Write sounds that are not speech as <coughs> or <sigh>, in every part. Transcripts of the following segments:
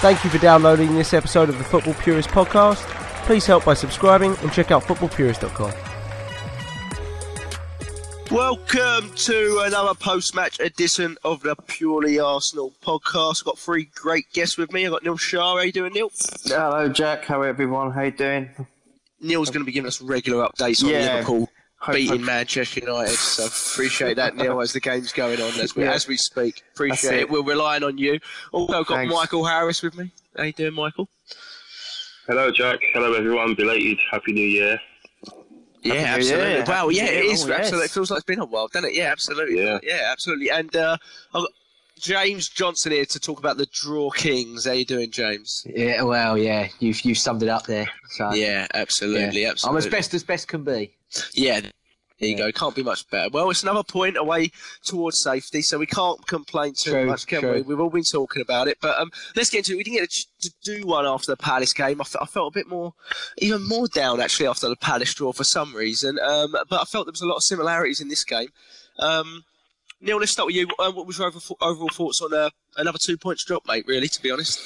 Thank you for downloading this episode of the Football Purist podcast. Please help by subscribing and check out footballpurist.com. Welcome to another post-match edition of the Purely Arsenal podcast. I've got three great guests with me. I've got Neil Shah. How you doing, Neil? Hello, Jack. How everyone? How you doing? Neil's going to be giving us regular updates on Yeah. Liverpool Hope- beating Manchester United. So appreciate that, Neil, as the game's going on as we Yeah. as we speak. Appreciate it. it. We're relying on you. Also got Thanks. Michael Harris with me. How you doing, Michael? Hello, Jack. Hello, everyone. Belated Happy New Year. Yeah, New absolutely. Year. Wow, yeah, Happy it New Oh, yes. Absolutely. It feels like it's been a while, doesn't it? Yeah, absolutely. Yeah. absolutely. And uh, I've got James Johnson here to talk about the Draw Kings. How you doing, James? Yeah, well, yeah, you've you summed it up there. So, Yeah, absolutely, yeah. absolutely. I'm as best as best can be. Yeah, there you Yeah. go. Can't be much better. Well, it's another point away towards safety, so we can't complain too True, much, can true. we? We've all been talking about it, but um, let's get into it. We didn't get to, to do one after the Palace game. I, fe- I felt a bit more, even more down actually after the Palace draw for some reason. Um, but I felt there was a lot of similarities in this game. Um, Neil, let's start with you. Um, what was your overall, overall thoughts on uh, another two points drop, mate? Really, to be honest.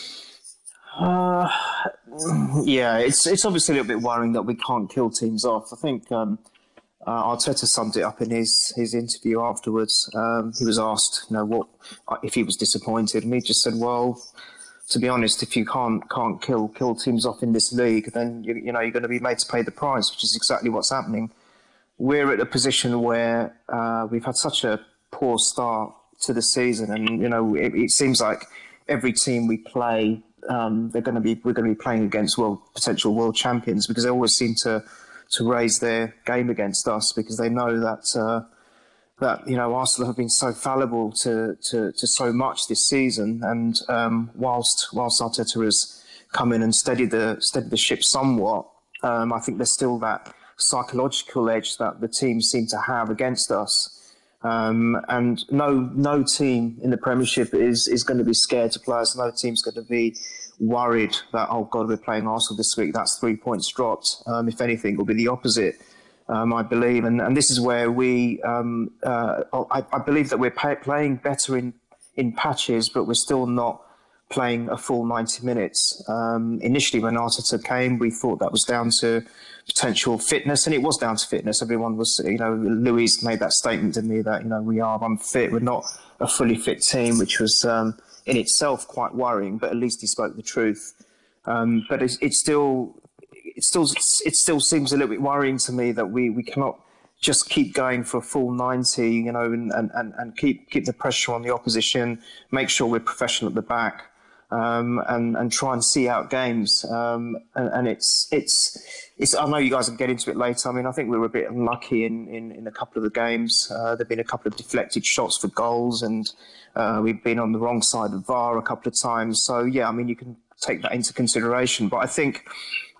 Uh, yeah, it's it's obviously a little bit worrying that we can't kill teams off. I think um, uh, Arteta summed it up in his, his interview afterwards. Um, he was asked, you know, what uh, if he was disappointed, and he just said, "Well, to be honest, if you can't can't kill kill teams off in this league, then you, you know you're going to be made to pay the price, which is exactly what's happening. We're at a position where uh, we've had such a poor start to the season, and you know it, it seems like every team we play, um, they're going to be we're going to be playing against world potential world champions because they always seem to to raise their game against us because they know that. Uh, that you know Arsenal have been so fallible to, to, to so much this season, and um, whilst whilst Arteta has come in and steadied the steadied the ship somewhat, um, I think there's still that psychological edge that the teams seem to have against us. Um, and no no team in the Premiership is is going to be scared to play us. No team's going to be worried that oh God we're playing Arsenal this week. That's three points dropped. Um, if anything, it will be the opposite um, I believe, and, and this is where we, um, uh, I, I believe that we're pay, playing better in, in patches, but we're still not playing a full 90 minutes. Um, initially, when Arteta came, we thought that was down to potential fitness, and it was down to fitness. Everyone was, you know, Luiz made that statement to me that, you know, we are unfit, we're not a fully fit team, which was um, in itself quite worrying, but at least he spoke the truth. Um, but it's, it's still it still it still seems a little bit worrying to me that we, we cannot just keep going for a full 90 you know and, and, and keep keep the pressure on the opposition make sure we're professional at the back um, and and try and see out games. Um, and, and it's it's it's I know you guys will get into it later. I mean I think we were a bit unlucky in, in, in a couple of the games. Uh, there've been a couple of deflected shots for goals and uh, we've been on the wrong side of VAR a couple of times. So yeah I mean you can take that into consideration. But I think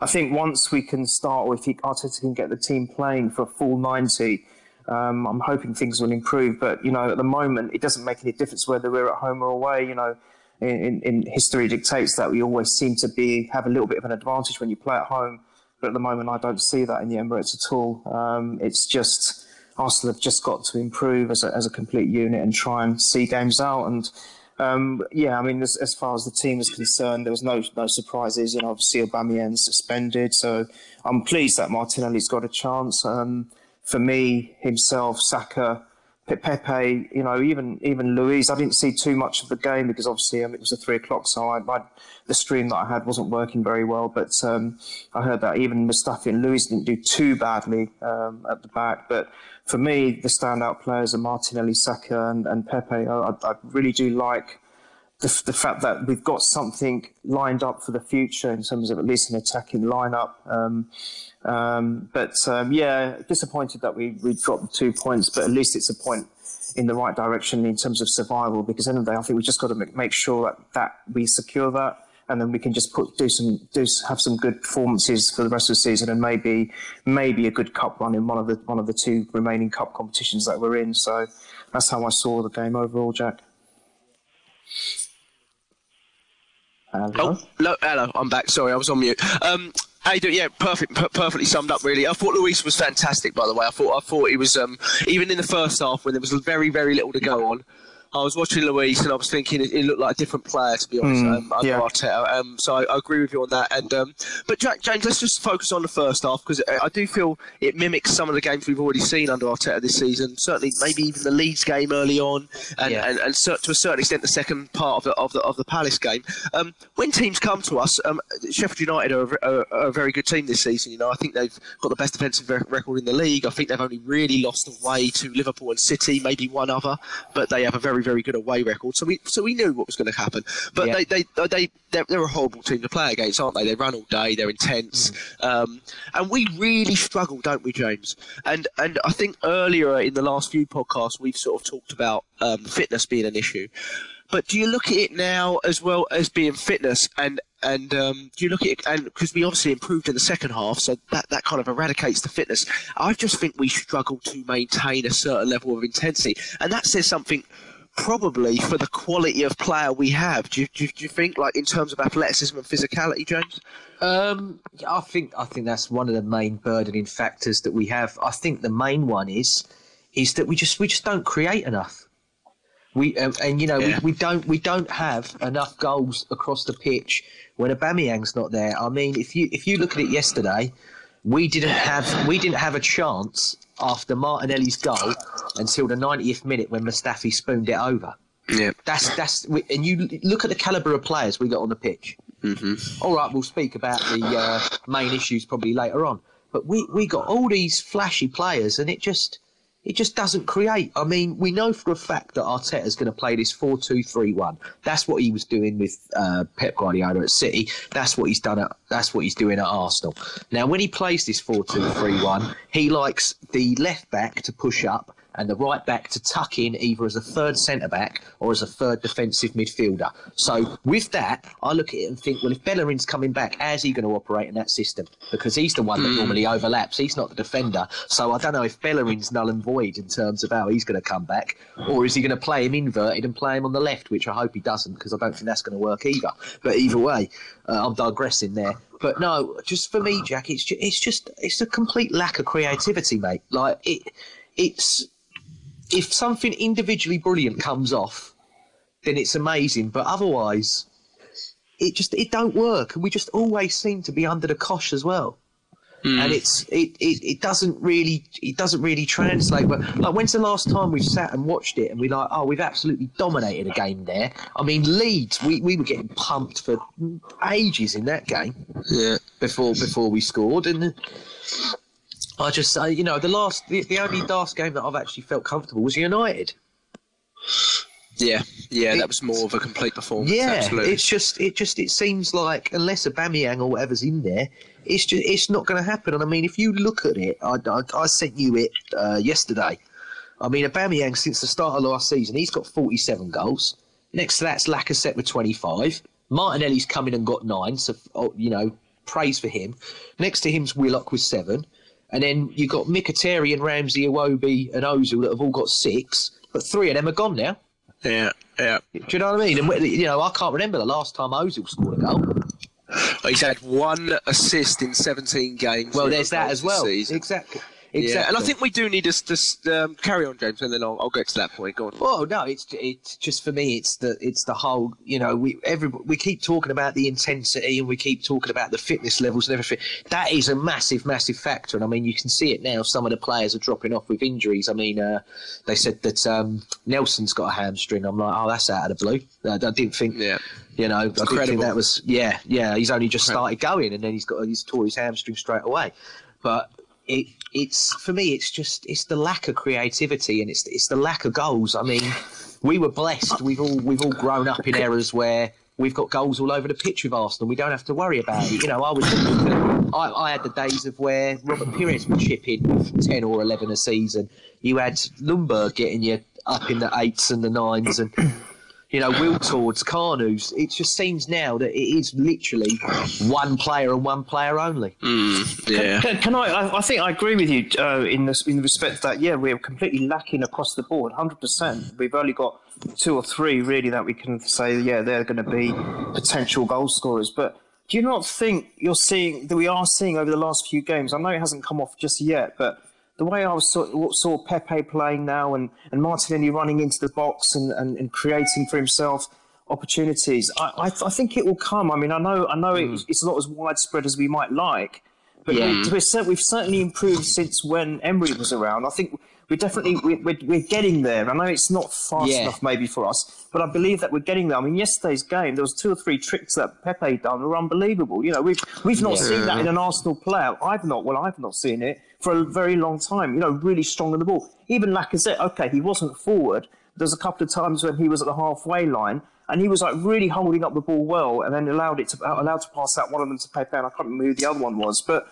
I think once we can start, or if he, Arteta can get the team playing for a full 90, um, I'm hoping things will improve. But, you know, at the moment, it doesn't make any difference whether we're at home or away. You know, in, in history dictates that we always seem to be have a little bit of an advantage when you play at home. But at the moment, I don't see that in the Emirates at all. Um, it's just Arsenal have just got to improve as a, as a complete unit and try and see games out. And um, yeah, I mean, as, as far as the team is concerned, there was no no surprises. You know, obviously Aubameyang's suspended, so I'm pleased that Martinelli's got a chance. Um, for me, himself, Saka, Pepe, you know, even even Luiz. I didn't see too much of the game because obviously um, it was a three o'clock, so I, I, the stream that I had wasn't working very well. But um, I heard that even Mustafi and Luiz didn't do too badly um, at the back. But for me, the standout players are Martinelli, Saka, and, and Pepe. I I really do like the, the fact that we've got something lined up for the future in terms of at least an attacking lineup. Um, um, but um, yeah, disappointed that we, we dropped two points, but at least it's a point in the right direction in terms of survival. Because end of the day, I think we just got to make, make sure that, that we secure that. And then we can just put do some do have some good performances for the rest of the season, and maybe maybe a good cup run in one of the one of the two remaining cup competitions that we're in. So that's how I saw the game overall, Jack. Hello? Oh, hello, hello, I'm back. Sorry, I was on mute. Um, How you doing? Yeah, perfect, per- perfectly summed up. Really, I thought Luiz was fantastic. By the way, I thought I thought he was um, even in the first half when there was very very little to go on. I was watching Luiz and I was thinking it, it looked like a different player to be honest. Mm, um, under yeah. Arteta. Um, so I, I agree with you on that. And um, but Jack, James, let's just focus on the first half because I do feel it mimics some of the games we've already seen under Arteta this season. Certainly, maybe even the Leeds game early on, and Yeah. and, and to a certain extent the second part of the of the, of the Palace game. Um, when teams come to us, um, Sheffield United are a, ve- are a very good team this season. You know, I think they've got the best defensive record in the league. I think they've only really lost away to Liverpool and City, maybe one other, but they have a very very good away record. So we so we knew what was going to happen. But Yeah. they they they they're, they're a horrible team to play against, aren't they? They run all day. They're intense, um, and we really struggle, don't we, James? And and I think earlier in the last few podcasts we've sort of talked about um, fitness being an issue. But do you look at it now as well as being fitness and and um, do you look at it and because we obviously improved in the second half, so that, that kind of eradicates the fitness. I just think we struggle to maintain a certain level of intensity, and that says something probably for the quality of player we have. Do you, do, you, do you think, like in terms of athleticism and physicality, James? Um, I think I think that's one of the main burdening factors that we have. I think the main one is is that we just we just don't create enough. We um, and you know Yeah. we, we don't we don't have enough goals across the pitch when Aubameyang's not there. I mean, if you if you look at it yesterday, we didn't have we didn't have a chance after Martinelli's goal until the 90th minute when Mustafi spooned it over. Yeah. That's that's and you look at the caliber of players we got on the pitch. Mm-hmm. All right, we'll speak about the uh, main issues probably later on. But we, we got all these flashy players, and it just it just doesn't create. I mean, we know for a fact that Arteta's going to play this 4-2-3-1. That's what he was doing with uh, Pep Guardiola at City. That's what he's done at. That's what he's doing at Arsenal. Now, when he plays this 4-2-3-1, he likes the left back to push up and the right back to tuck in either as a third centre back or as a third defensive midfielder. So with that, I look at it and think, well, if Bellerin's coming back, how's he going to operate in that system? Because he's the one that normally overlaps. He's not the defender. So I don't know if Bellerin's null and void in terms of how he's going to come back, or is he going to play him inverted and play him on the left, which I hope he doesn't, because I don't think that's going to work either. But either way, uh, I'm digressing there. But no, just for me, Jack, it's just, it's just it's a complete lack of creativity, mate. Like it, it's if something individually brilliant comes off, then it's amazing. But otherwise, it just it don't work, and we just always seem to be under the cosh as well. Hmm. And it's it, it, it doesn't really it doesn't really translate. But like, when's the last time we've sat and watched it and we like, oh, we've absolutely dominated a game there. I mean, Leeds, we, we were getting pumped for ages in that game Yeah. before before we scored, and I just say, you know, the last the, the only last game that I've actually felt comfortable was United. Yeah. Yeah. It- That was more of a complete performance. Yeah, Absolutely. it's just it just it seems like unless Aubameyang or whatever's in there, it's just it's not going to happen. And I mean, if you look at it, I, I, I sent you it uh, yesterday. I mean, Aubameyang since the start of last season, he's got 47 goals. Next to that's Lacazette with 25. Martinelli's come in and got nine, so oh, you know, praise for him. Next to him's Willock with seven, and then you've got Mkhitaryan, Ramsey, Iwobi, and Ozil that have all got six, but three of them are gone now. yeah. Yeah. Do you know what I mean? And you know, I can't remember the last time Ozil scored a goal. He's had one assist in 17 games. Well, there's that as well. season. Exactly. Yeah, and I think we do need to just um, carry on, James, and then I'll, I'll get to that point. Go on. Well, no, it's it's just for me. It's the it's the whole. You know, we every we keep talking about the intensity and we keep talking about the fitness levels and everything. That is a massive, massive factor. And I mean, you can see it now. Some of the players are dropping off with injuries. I mean, uh, they said that um, Nelson's got a hamstring. I'm like, oh, that's out of the blue. I, I didn't think. Yeah. You know, I didn't think that was. Yeah, yeah. He's only just started going, and then he's got he's tore his hamstring straight away. But it it's for me it's just it's the lack of creativity and it's it's the lack of goals. I mean we were blessed. We've all we've all grown up in eras where we've got goals all over the pitch with arsenal. We don't have to worry about it. You know i was I, I had the days of where robert pires would chip in 10 or 11 a season. You had Ljungberg getting you up in the eights and the nines and you know, Will <coughs> towards Kanu's. It just seems now that it is literally one player and one player only. Yeah. Can, can I, I? I think I agree with you uh, in this in the respect that yeah, we're completely lacking across the board, hundred percent. We've only got two or three really that we can say yeah they're going to be potential goal scorers. But do you not think you're seeing that we are seeing over the last few games? I know it hasn't come off just yet, but the way I saw, saw Pepe playing now and, and Martinelli running into the box and, and, and creating for himself opportunities, I, I, I, think it will come. I mean, I know I know mm. it's not as widespread as we might like, but yeah. we, we're, we've certainly improved since when Emery was around. I think we're definitely we're, we're, getting there. I know it's not fast yeah. enough maybe for us, but I believe that we're getting there. I mean, yesterday's game there was two or three tricks that Pepe done were unbelievable. You know, we've we've not yeah. seen that in an Arsenal player. I've not. Well, I've not seen it for a very long time. You know, really strong on the ball. Even Lacazette. Okay, he wasn't forward. There's a couple of times when he was at the halfway line and he was like really holding up the ball well, and then allowed it to uh, allowed to pass out one of them to Pepe, and I can't remember who the other one was, but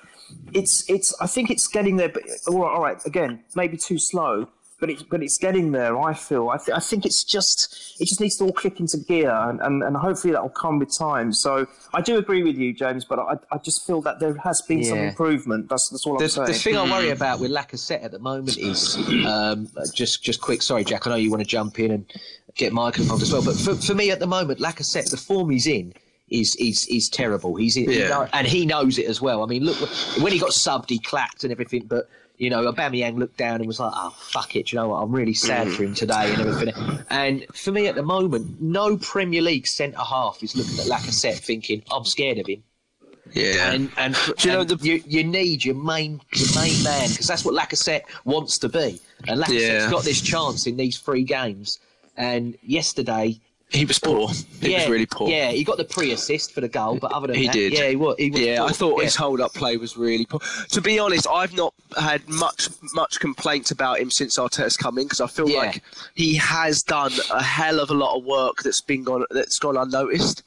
it's it's I think it's getting there. But all right, all right again, maybe too slow, but it's but it's getting there. I feel. I, th- I think it's just it just needs to all click into gear, and, and, and hopefully that will come with time. So I do agree with you, James, but I, I just feel that there has been yeah. some improvement. That's that's all the, I'm saying. The thing I worry about with Lacazette at the moment is um, just just quick. Sorry, Jack. I know you want to jump in and get Michael involved as well, but for, for me at the moment, Lacazette, the form he's in is is is terrible. He's in, yeah. and he knows it as well. I mean, look when he got subbed, he clapped and everything, but you know, Aubameyang looked down and was like, "Oh fuck it," you know what? I'm really sad for him today and everything. And for me at the moment, no Premier League centre half is looking at Lacazette thinking, "I'm scared of him." Yeah, and and, you, know, the... you, you need your main your main man because that's what Lacazette wants to be. And Lacazette's yeah. got this chance in these three games. And yesterday he was poor. He yeah, was really poor. Yeah, he got the pre-assist for the goal, but other than he that, did. yeah, he was. He was yeah, poor. I thought yeah. his hold-up play was really poor. To be honest, I've not had much much complaints about him since Arteta's come in because I feel yeah. like he has done a hell of a lot of work that's been gone that's gone unnoticed.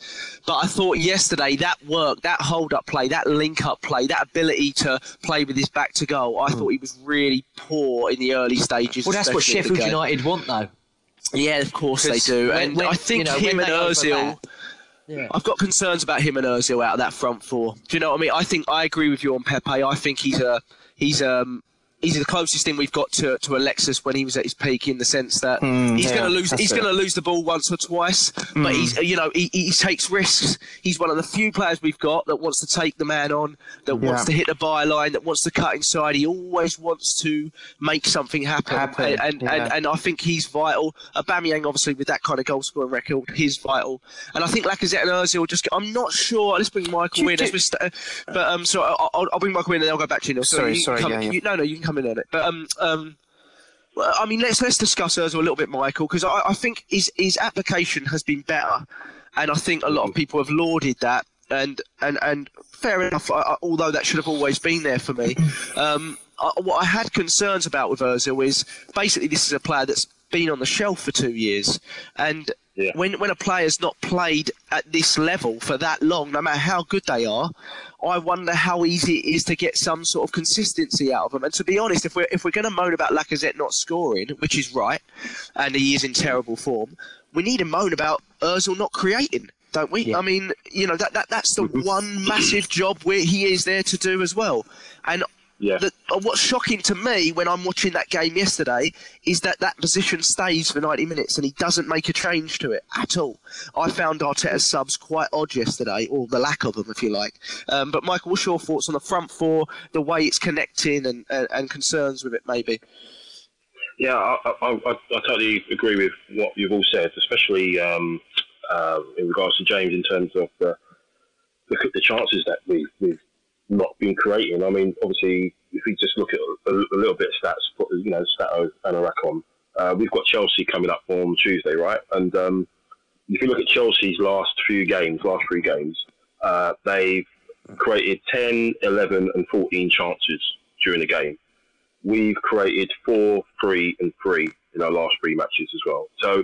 But I thought yesterday that work, that hold-up play, that link-up play, that ability to play with his back to goal, I mm. thought he was really poor in the early stages. Well, that's what Sheffield United want, though. Yeah, of course they do. When, and when, I think you know, him and Ozil. Yeah. I've got concerns about him and Ozil out of that front four. Do you know what I mean? I think I agree with you on Pepe. I think he's a he's um he's the closest thing we've got to, to Alexis when he was at his peak in the sense that mm, he's yeah, going to lose he's going to lose the ball once or twice, mm. but he's you know he, he takes risks. He's one of the few players we've got that wants to take the man on, that yeah. wants to hit the byline, that wants to cut inside. He always wants to make something happen, happen. And, and, yeah. and, and I think he's vital. Aubameyang obviously with that kind of goal scoring record, he's vital. And I think Lacazette and Ozil just I'm not sure. Let's bring Michael in, st- but um, so I'll, I'll, bring Michael in and I'll go back to you. Now. So sorry, sorry, come, yeah, you, no, no, you can come come in on it. But um, um, I mean, let's let's discuss Ozil a little bit, Michael, because I, I think his his application has been better, and I think a lot of people have lauded that. And and and fair enough. I, although that should have always been there for me. Um, I, what I had concerns about with Ozil is basically this is a player that's been on the shelf for two years, and yeah. when when a player's not played at this level for that long, no matter how good they are, I wonder how easy it is to get some sort of consistency out of them. And to be honest, if we're if we're going to moan about Lacazette not scoring, which is right, and he is in terrible form, we need to moan about Özil not creating, don't we? Yeah. I mean, you know that, that that's the mm-hmm. one massive job where he is there to do as well. And yeah. The, uh, what's shocking to me when I'm watching that game yesterday is that that position stays for 90 minutes and he doesn't make a change to it at all. I found Arteta's subs quite odd yesterday, or the lack of them, if you like. Um, but Michael, what's your thoughts on the front four, the way it's connecting, and, and, and concerns with it, maybe? Yeah, I, I, I, I, totally agree with what you've all said, especially um, uh, in regards to James in terms of the, the, the chances that we've, we've not been creating. I mean, obviously, if we just look at a, a little bit of stats, you know, Stato and Arakon, uh, we've got Chelsea coming up on Tuesday, right? And um, if you look at Chelsea's last few games, last three games, uh, they've created 10, 11, and 14 chances during the game. We've created four, three, and three in our last three matches as well. So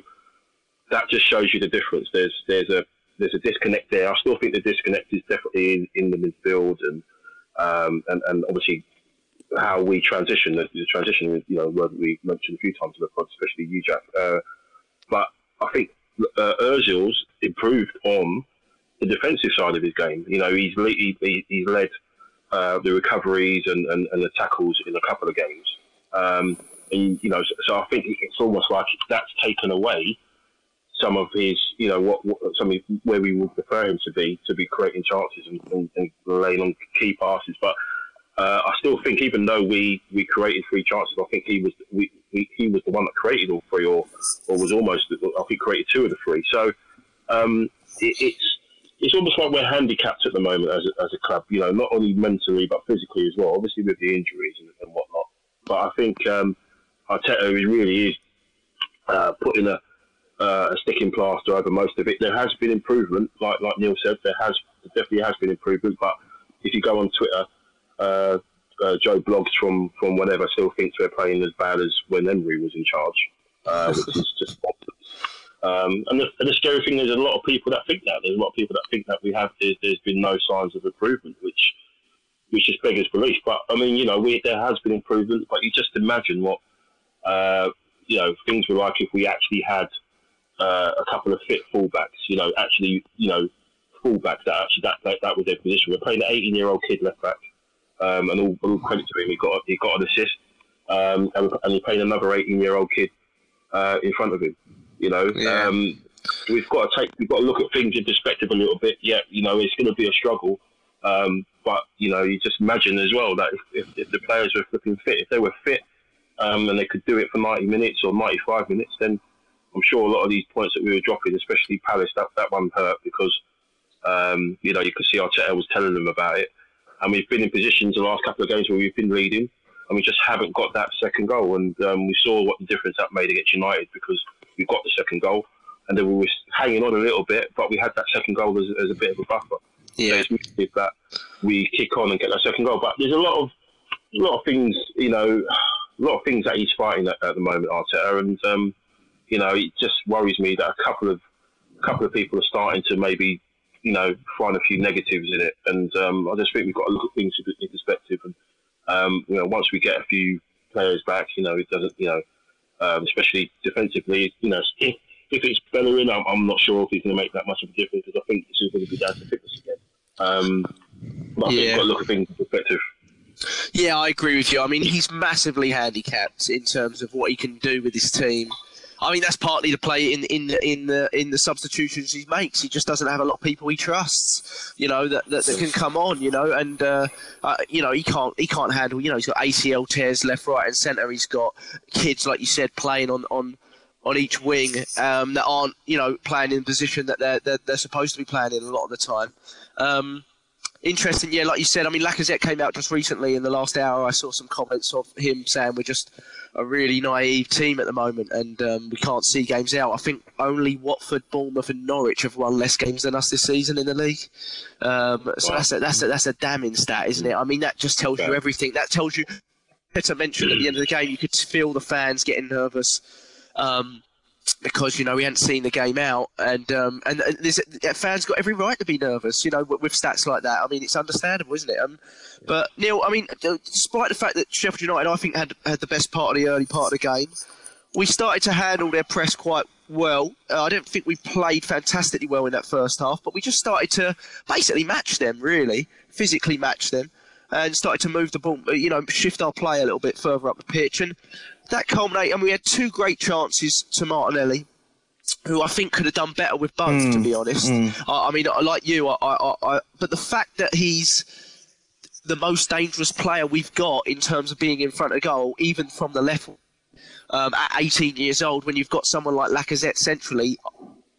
that just shows you the difference. There's there's a there's a disconnect there. I still think the disconnect is definitely in, in the midfield and, um, and and obviously how we transition. The, the transition is you know word we mentioned a few times in the pod, especially you, Jack. Uh, but I think uh, improved on the defensive side of his game. You know, he's he, he's led uh, the recoveries and, and, and, the tackles in a couple of games. Um, and you know, so, so, I think it's almost like that's taken away some of his, you know, what, what some of where we would prefer him to be, to be creating chances and, and, and laying on key passes. But uh, I still think, even though we, we created three chances, I think he was we, we, he was the one that created all three, or or was almost I think created two of the three. So um, it, it's it's almost like we're handicapped at the moment as a, as a club. You know, not only mentally but physically as well. Obviously with the injuries and, and whatnot. But I think um, Arteta is really is uh, putting a uh, a sticking plaster over most of it. There has been improvement, like like Neil said. There has definitely has been improvement. But if you go on Twitter, uh, uh, Joe blogs from from whatever still thinks we're playing as bad as when Emery was in charge, uh, which is just. Um, and, the, and the scary thing is, there's a lot of people that think that. There's a lot of people that think that we have. There's, there's been no signs of improvement, which which just beggars belief. But I mean, you know, we, there has been improvement. But you just imagine what uh, you know things were like if we actually had uh, a couple of fit fullbacks. You know, actually, you know, fullbacks that actually that that, that was their position. We're playing an 18 year old kid left back, um, and all, all, credit to him, he got he got an assist, um, and, and he's playing another 18 year old kid uh, in front of him. You know. Yeah. Um, we've got to take, we've got to look at things in perspective a little bit. Yeah, you know, it's going to be a struggle, um, but you know, you just imagine as well that if, if, if the players were flipping fit, if they were fit, um, and they could do it for 90 minutes or 95 minutes, then I'm sure a lot of these points that we were dropping, especially Palace, that, that one hurt because, um, you know, you could see Arteta was telling them about it. And we've been in positions the last couple of games where we've been leading and we just haven't got that second goal. And um, we saw what the difference that made against United because we got the second goal and then we were hanging on a little bit, but we had that second goal as, as a bit of a buffer. Yeah. So it's that we kick on and get that second goal. But there's a lot of, a lot of things, you know, a lot of things that he's fighting at, at the moment, Arteta, and um, you know, it just worries me that a couple of a couple of people are starting to maybe, you know, find a few negatives in it, and um, I just think we've got to look at things in perspective, and um, you know, once we get a few players back, you know, it doesn't, you know, um, especially defensively, you know, if, if it's Bellerin, I'm, I'm not sure if he's going to make that much of a difference because I think it's going to be down to fitness again. Um, but I think Yeah. we've got to look at things in perspective. Yeah, I agree with you. I mean, he's massively handicapped in terms of what he can do with his team. I mean, that's partly to play in in the in the in the substitutions he makes. He just doesn't have a lot of people he trusts, you know, that that, that can come on, you know, and uh, uh, you know he can't he can't handle. You know, he's got ACL tears left, right, and centre. He's got kids, like you said, playing on on on each wing um, that aren't you know playing in the position that they're, they're they're supposed to be playing in a lot of the time. Um, interesting. Yeah, like you said, I mean, Lacazette came out just recently in the last hour. I saw some comments of him saying we're just a really naive team at the moment and um, we can't see games out. I think only Watford, Bournemouth, and Norwich have won less games than us this season in the league. Um, so Wow. that's a, that's a, that's a damning stat, isn't it? I mean, that just tells you everything. That tells you. To mention at the end of the game, you could feel the fans getting nervous. Um, because you know we hadn't seen the game out, and um, and, and fans got every right to be nervous. You know, with, with stats like that. I mean, it's understandable, isn't it? Um, but Neil, I mean, despite the fact that Sheffield United, I think, had had the best part of the early part of the game, we started to handle their press quite well. Uh, I don't think we played fantastically well in that first half, but we just started to basically match them, really physically match them, and started to move the ball, you know, shift our play a little bit further up the pitch, and that culminated. And we had two great chances to Martinelli, who I think could have done better with both, to be honest. I, I mean, like you, I, I, I, but the fact that he's the most dangerous player we've got in terms of being in front of goal, even from the left. Um, at 18 years old, when you've got someone like Lacazette centrally,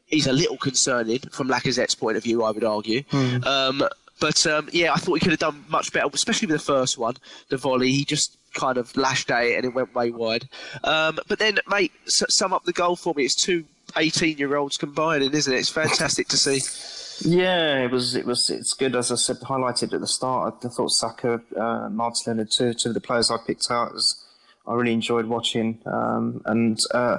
is a little concerning from Lacazette's point of view, I would argue. Um, but um, yeah, I thought he could have done much better, especially with the first one, the volley. He just kind of lashed at it and it went way wide. Um, but then, mate, sum up the goal for me. It's two 18 year olds combining, isn't it? It's fantastic to see. Yeah, it was. It was. It's good, as I said, highlighted at the start. I thought Saka, uh, Martinelli and, two, two of the players I picked out. Was, I really enjoyed watching, um, and uh,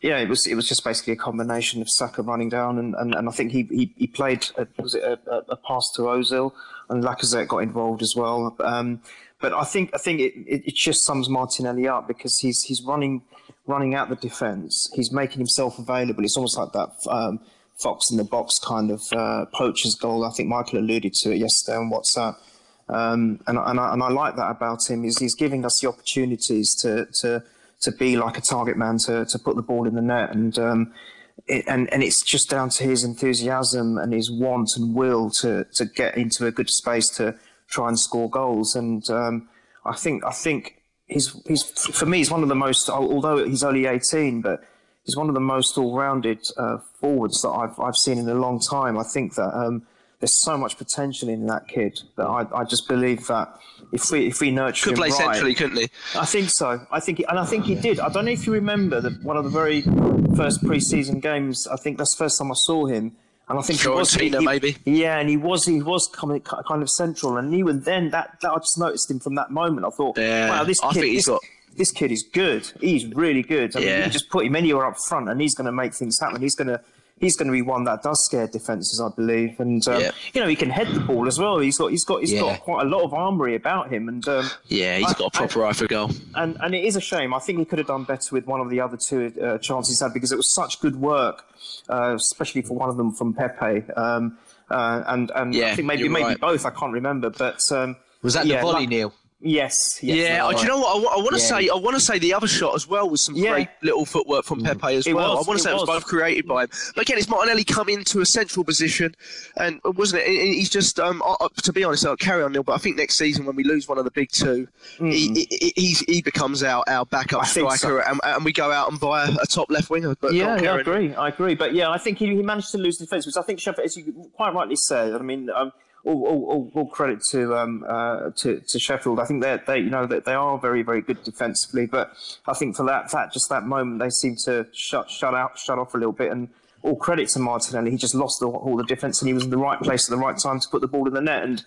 yeah, it was. It was just basically a combination of Saka running down, and, and, and I think he he, he played. A, was it a, a pass to Ozil, and Lacazette got involved as well. Um, but I think I think it, it, it just sums Martinelli up because he's he's running running out the defence. He's making himself available. It's almost like that. Um, fox in the box kind of uh, poacher's goal. I think Michael alluded to it yesterday on WhatsApp. Um, and, and, I, and I like that about him is he's giving us the opportunities to, to, to be like a target man to, to put the ball in the net. And, um, it, and and it's just down to his enthusiasm and his want and will to to get into a good space to try and score goals. And um, I think I think he's he's for me he's one of the most although he's only 18, but he's one of the most all-rounded uh, forwards that I've I've seen in a long time. I think that. Um, there's so much potential in that kid that I, I just believe that if we if we nurture Could play right, centrally, couldn't he? I think so. I think, and I think he did. I don't know if you remember that one of the very first pre-season games. I think that's the first time I saw him, and I think he was Fiorentina, he- maybe? Yeah, and he was he was coming kind of central, and even then that, that I just noticed him from that moment. I thought, Yeah, wow, this kid, this, got- this kid is good. He's really good. I mean, you just put him anywhere up front, and he's going to make things happen. He's going to. He's going to be one that does scare defenses, I believe, and um, Yeah. you know he can head the ball as well. He's got he's got he's Yeah. got quite a lot of armory about him, and um, Yeah, he's I- got a proper eye for goal. and and it is a shame. I think he could have done better with one of the other two uh, chances he had because it was such good work, uh, especially for one of them from Pepe. Um, uh, and and Yeah, I think maybe maybe right. both. I can't remember, but um, Was that yeah, the volley, like- Neil? Yes. yes Yeah, oh, do you know what? I, want to Yeah. say. I want to say the other shot as well was some Yeah. great little footwork from Pepe as It well. was, I want to say it was was. both created by him. But again, it's Martinelli come into a central position, and wasn't it? he- He's just. Um, to be honest, I'll carry on, Neil. But I think next season when we lose one of the big two, he, he, he's, he becomes our, our backup Mm. I think so. striker, and, and we go out and buy a, a top left winger. But Yeah, yeah, I agree. I agree. But yeah, I think he, he managed to lose the defence, which I think Sheffield, as you quite rightly said. I mean, um, all, all, all, credit to um, uh, to, to Sheffield. I think they they you know that they are very very good defensively, but I think for that that just that moment they seem to shut shut out shut off a little bit and. All credit to Martinelli. He just lost all, all the defence, and he was in the right place at the right time to put the ball in the net. And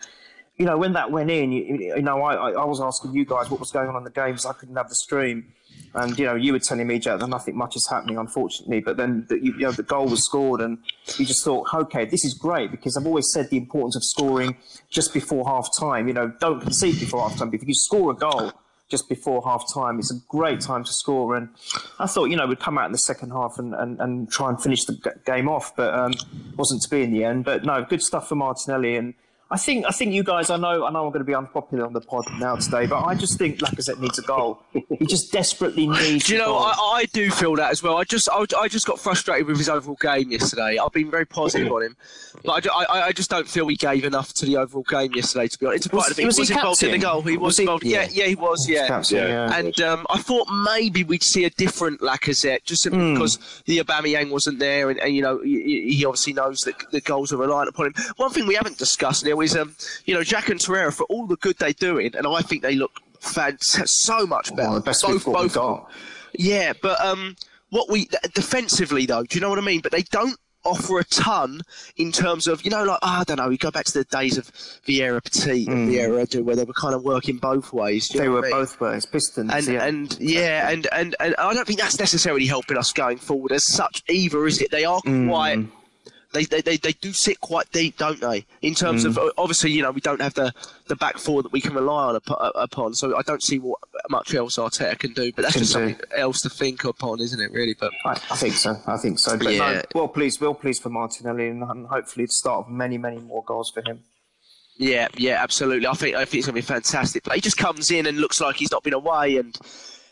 you know, when that went in, you, you know, I, I, I was asking you guys what was going on in the games. I couldn't have the stream, and you know, you were telling me, Jack, that nothing much is happening, unfortunately. But then, the, you, you know, the goal was scored, and you just thought, okay, this is great because I've always said the importance of scoring just before half time. You know, don't concede before half time. If you score a goal just before half time, it's a great time to score. And I thought, you know, we'd come out in the second half and, and, and try and finish the game off, but um, wasn't to be in the end. But no, good stuff for Martinelli and. I think I think you guys. I know I know I'm going to be unpopular on the pod now today, but I just think Lacazette needs a goal. He just desperately needs. <laughs> Do you a know? goal. I, I do feel that as well. I just I, I just got frustrated with his overall game yesterday. I've been very positive on him, but I, I, I just don't feel he gave enough to the overall game yesterday. To be honest, Was- Quite a bit. was he was he involved in the goal. He was, Was he- involved. Yeah, yeah, he was. Yeah. Captain, Yeah. yeah. And um, I thought maybe we'd see a different Lacazette, just simply Hmm. because the Aubameyang wasn't there, and, and you know he, he obviously knows that the goals are reliant upon him. One thing we haven't discussed now is um, you know Xhaka and Torreira for all the good they're doing, and I think they look fantastic, so much better. The best both, we've got- both got. Yeah, but um, what we defensively though, do you know what I mean? But they don't offer a ton in terms of you know like I don't know. We go back to the days of Vieira Petit and Vieira Edu, where they were kind of working both ways. do you Hmm. they were I mean? both ways, Pistons. And yeah. and yeah, and, and and I don't think that's necessarily helping us going forward as such either, is it? They are Hmm. quite. They, they, they, they do sit quite deep, don't they? In terms Hmm. of obviously, you know, we don't have the, the back four that we can rely on upon. So I don't see what much else Arteta can do. But that's Can just do. something else to think upon, isn't it? Really, but I, I think so. I think so. But Yeah. no, well pleased, well pleased for Martinelli, and, hopefully the start of many, many more goals for him. Yeah, yeah, absolutely. I think I think it's going to be fantastic. But he just comes in and looks like he's not been away. And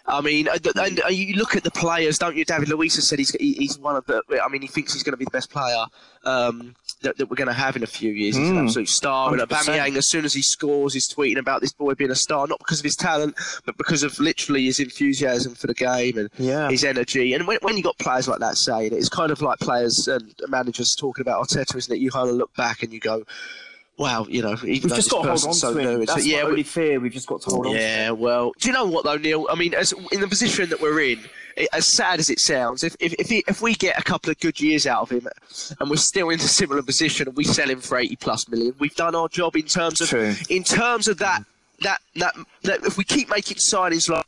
I mean, and, and uh, you look at the players, don't you? David Luiz has said he's he's one of the. I mean, he thinks he's going to be the best player um, that, that we're going to have in a few years. He's an Mm, absolute star. And 100%. Aubameyang, as soon as he scores, he's tweeting about this boy being a star, not because of his talent, but because of literally his enthusiasm for the game and Yeah. his energy. And when, when you got players like that saying it, it's kind of like players and managers talking about Arteta, isn't it? You kind of look back and you go. Wow, you know, even We've just got to hold on so to him. new, That's yeah, only fear. We've just got to hold on. to yeah, well, do you know what though, Neil? I mean, as in the position that we're in, it- as sad as it sounds, if if if, he, if we get a couple of good years out of him, and we're still in a similar position, and we sell him for eighty plus million, we've done our job in terms of True. in terms of that that that, that if we keep making signings like.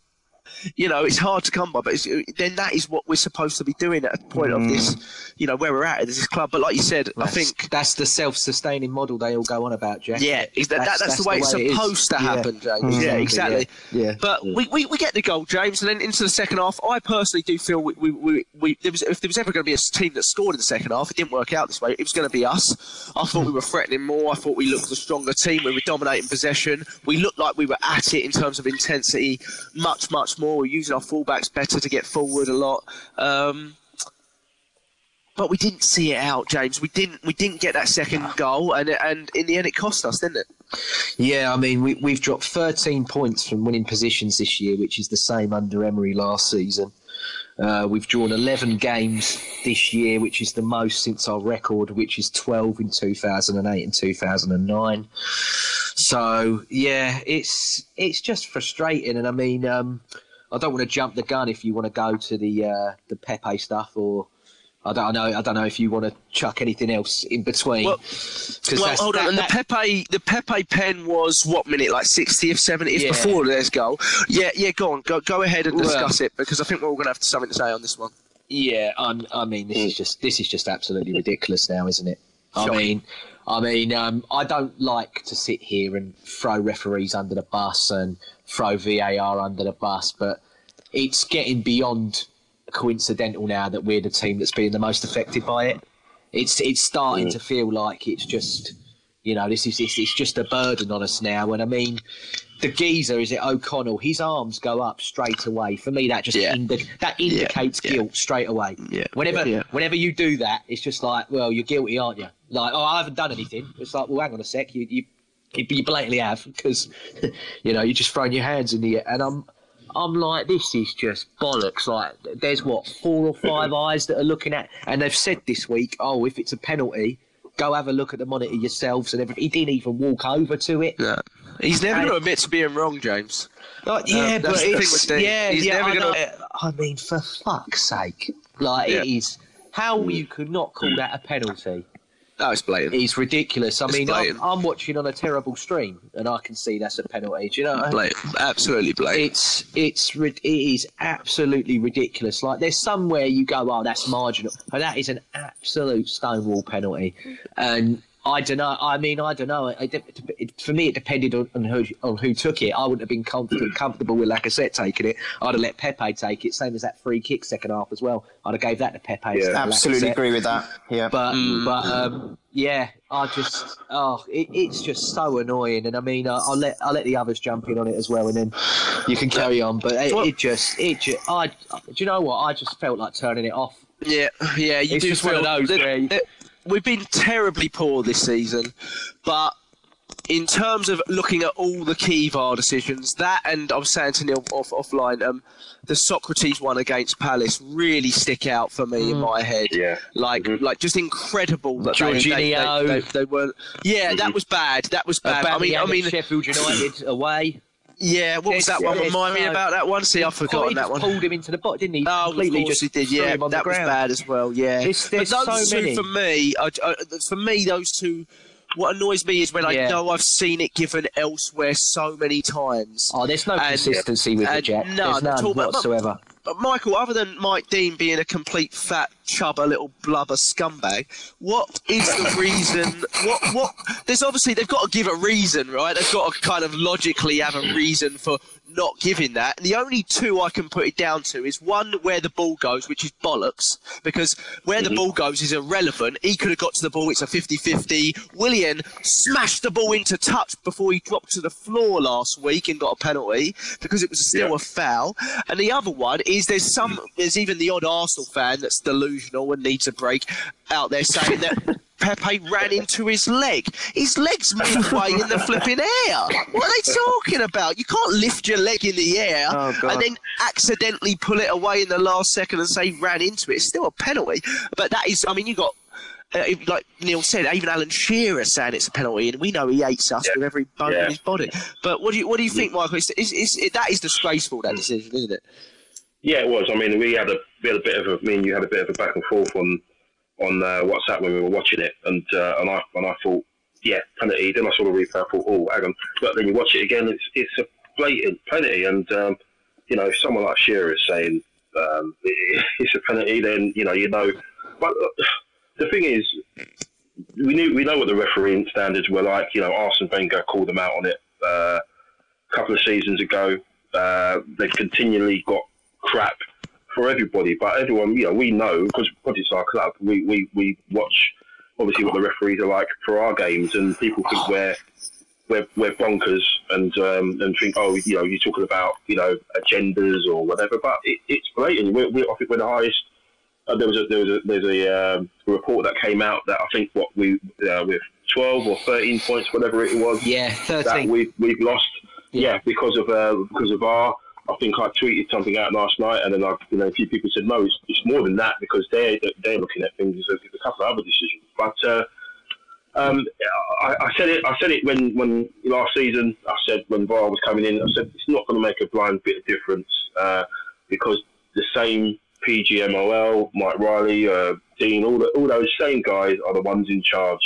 You know, it's hard to come by, but it's, then that is what we're supposed to be doing at a point of mm. this, you know, where we're at at this club. But like you said, I think that's the self-sustaining model they all go on about, Jack. yeah, that, that, that's, the way it's it is. supposed to Yeah. happen, James. Mm-hmm. Yeah, exactly. Yeah. Yeah. But we, we, we get the goal, James, and then into the second half. I personally do feel we, we, we, we there was, if there was ever going to be a team that scored in the second half, it didn't work out this way. It was going to be us. I thought we were threatening more. I thought we looked the stronger team. We were dominating possession. We looked like we were at it in terms of intensity, much much more. Using our fullbacks better to get forward a lot. Um, but we didn't see it out, James. We didn't we didn't get that second goal, and and in the end it cost us, didn't it? Yeah, I mean, we, we've dropped 13 points from winning positions this year, which is the same under Emery last season. Uh, we've drawn 11 games this year, which is the most since our record, which is 12 in 2008 and 2009. So yeah, it's it's just frustrating, and I mean, um, I don't want to jump the gun if you want to go to the uh, the Pepe stuff or. I don't know. I don't know if you want to chuck anything else in between. Well, 'Cause Well, that's- hold on. that- And the that- Pepe, the Pepe pen was what minute? Like 60th, 70th Yeah. before this goal. Yeah, yeah. Go on, go go ahead and Well- discuss it because I think we're all going to have something to say on this one. Yeah, I'm, I mean, this is just this is just absolutely ridiculous now, isn't it? I mean, I mean, um, I don't like to sit here and throw referees under the bus and throw VAR under the bus, but it's getting beyond coincidental now that we're the team that's being the most affected by it. It's it's starting to feel like it's just, you know, this is this it's just a burden on us now. And I mean, the geezer is it O'Connell? His arms go up straight away. For me, that just Yeah. indi- that indicates yeah. guilt straight away. Yeah. Whenever Yeah. whenever you do that, it's just like, well, you're guilty, aren't you? Like, oh, I haven't done anything. It's like, well, hang on a sec, you you you, you blatantly have because <laughs> you know you're just throwing your hands in the air, and I'm. I'm like, this is just bollocks. Like, there's what four or five <laughs> eyes that are looking at, and they've said this week, oh, if it's a penalty, go have a look at the monitor yourselves and everything. He didn't even walk over to it. No. He's never going to admit to being wrong, James. Like, yeah, that's but the thing it's, yeah, He's yeah. never I, gonna- I mean, for fuck's sake, like it Yeah. is. How you could not call mm. that a penalty No, it's blatant. is ridiculous. I It's mean, I'm. I'm watching on a terrible stream, and I can see that's a penalty. Do you know? blatant. Absolutely blatant. It's it's it is absolutely ridiculous. Like there's somewhere you go, oh, that's marginal, but that is an absolute stonewall penalty, and. I don't know. I mean, I don't know. It, it, it, for me, it depended on, on who on who took it. I wouldn't have been comfortable, comfortable with Lacazette taking it. I'd have let Pepe take it. Same as that free kick second half as well. I'd have gave that to Pepe. instead of Absolutely Lacazette. agree with that. Yeah. But Mm. but um, yeah, I just oh, it, it's just so annoying. And I mean, I, I'll let I'll let the others jump in on it as well, and then you can carry on. But it, it just it just I do you know what? I just felt like turning it off. Yeah, yeah, you It's do just feel one of those that- where you- that we've been terribly poor this season, but in terms of looking at all the key VAR decisions, that and I was saying to Neil off offline, um, the Sokratis one against Palace really stick out for me Mm. in my head. Yeah. Like, like just incredible that they, they, they, they, they weren't. Yeah, that was bad. That was bad. I mean, I mean, Sheffield <clears throat> United away. Yeah. What was that one? Remind me about that one. See, I've forgotten that one. pulled him into the bot, didn't he? Oh, of course just he did. Yeah, that was bad as well. Yeah, There's- but those so two many. for me, I, I, for me, those two. What annoys me is when I know I've seen it given elsewhere so many times. Oh, there's no And- consistency with and it, Jack. none there's none but- but- Michael, other than Mike Dean being a complete fat chubber little blubber scumbag, what is the reason? What what? There's obviously they've got to give a reason, right? They've got to kind of logically have a reason for not giving that. And the only two I can put it down to is one where the ball goes, which is bollocks, because where the mm-hmm. ball goes is irrelevant. He could have got to the ball. It's a 50-50. Willian smashed the ball into touch before he dropped to the floor last week and got a penalty because it was still Yeah. a foul. And the other one is there's some there's even the odd Arsenal fan that's delusional and needs a break out there saying that <laughs> Pepe ran into his leg. His leg's midway in the flipping air. What are they talking about? You can't lift your leg in the air Oh, and then accidentally pull it away in the last second and say ran into it. It's still a penalty. But that is, I mean, you got. Uh, like Neil said, even Alan Shearer saying it's a penalty, and we know he hates us Yeah. with every bone Yeah. in his body. But what do you what do you think, Michael? It's, it's, it's, it, that is disgraceful. That decision, isn't it? Yeah, it was. I mean, we had a we had a bit of a me and you had a bit of a back and forth on on uh, WhatsApp when we were watching it, and uh, and I and I thought, yeah, penalty. Then I saw the replay. I thought, oh, hang on. But then you watch it again. It's it's a blatant penalty, and um, you know, if someone like Shearer is saying um, it, it's a penalty, then you know, you know. But uh, the thing is, we knew we know what the refereeing standards were like. You know, Arsene Wenger called them out on it uh, a couple of seasons ago. Uh, they've continually got crap for everybody, but everyone, you know, we know because it's our club. We, we, we watch obviously what the referees are like for our games, and people think we're we're, we're bonkers and um, and think, oh, you know, you're talking about you know agendas or whatever, but it, it's blatant. We're, we're, I think we're the highest uh, there was a there was a there's a um, report that came out that I think what we uh, with 12 or 13 points, whatever it was, Yeah, that thirteen. we we've lost. Yeah. Yeah, because of uh, because of our. I think I tweeted something out last night, and then I, you know, a few people said no, it's, it's more than that because they're they're looking at things. There's a, a couple of other decisions, but uh, um, I, I said it. I said it when when last season. I said when VAR was coming in. I said it's not going to make a blind bit of difference uh, because the same PGMOL, Mike Riley, uh, Dean, all the, all those same guys are the ones in charge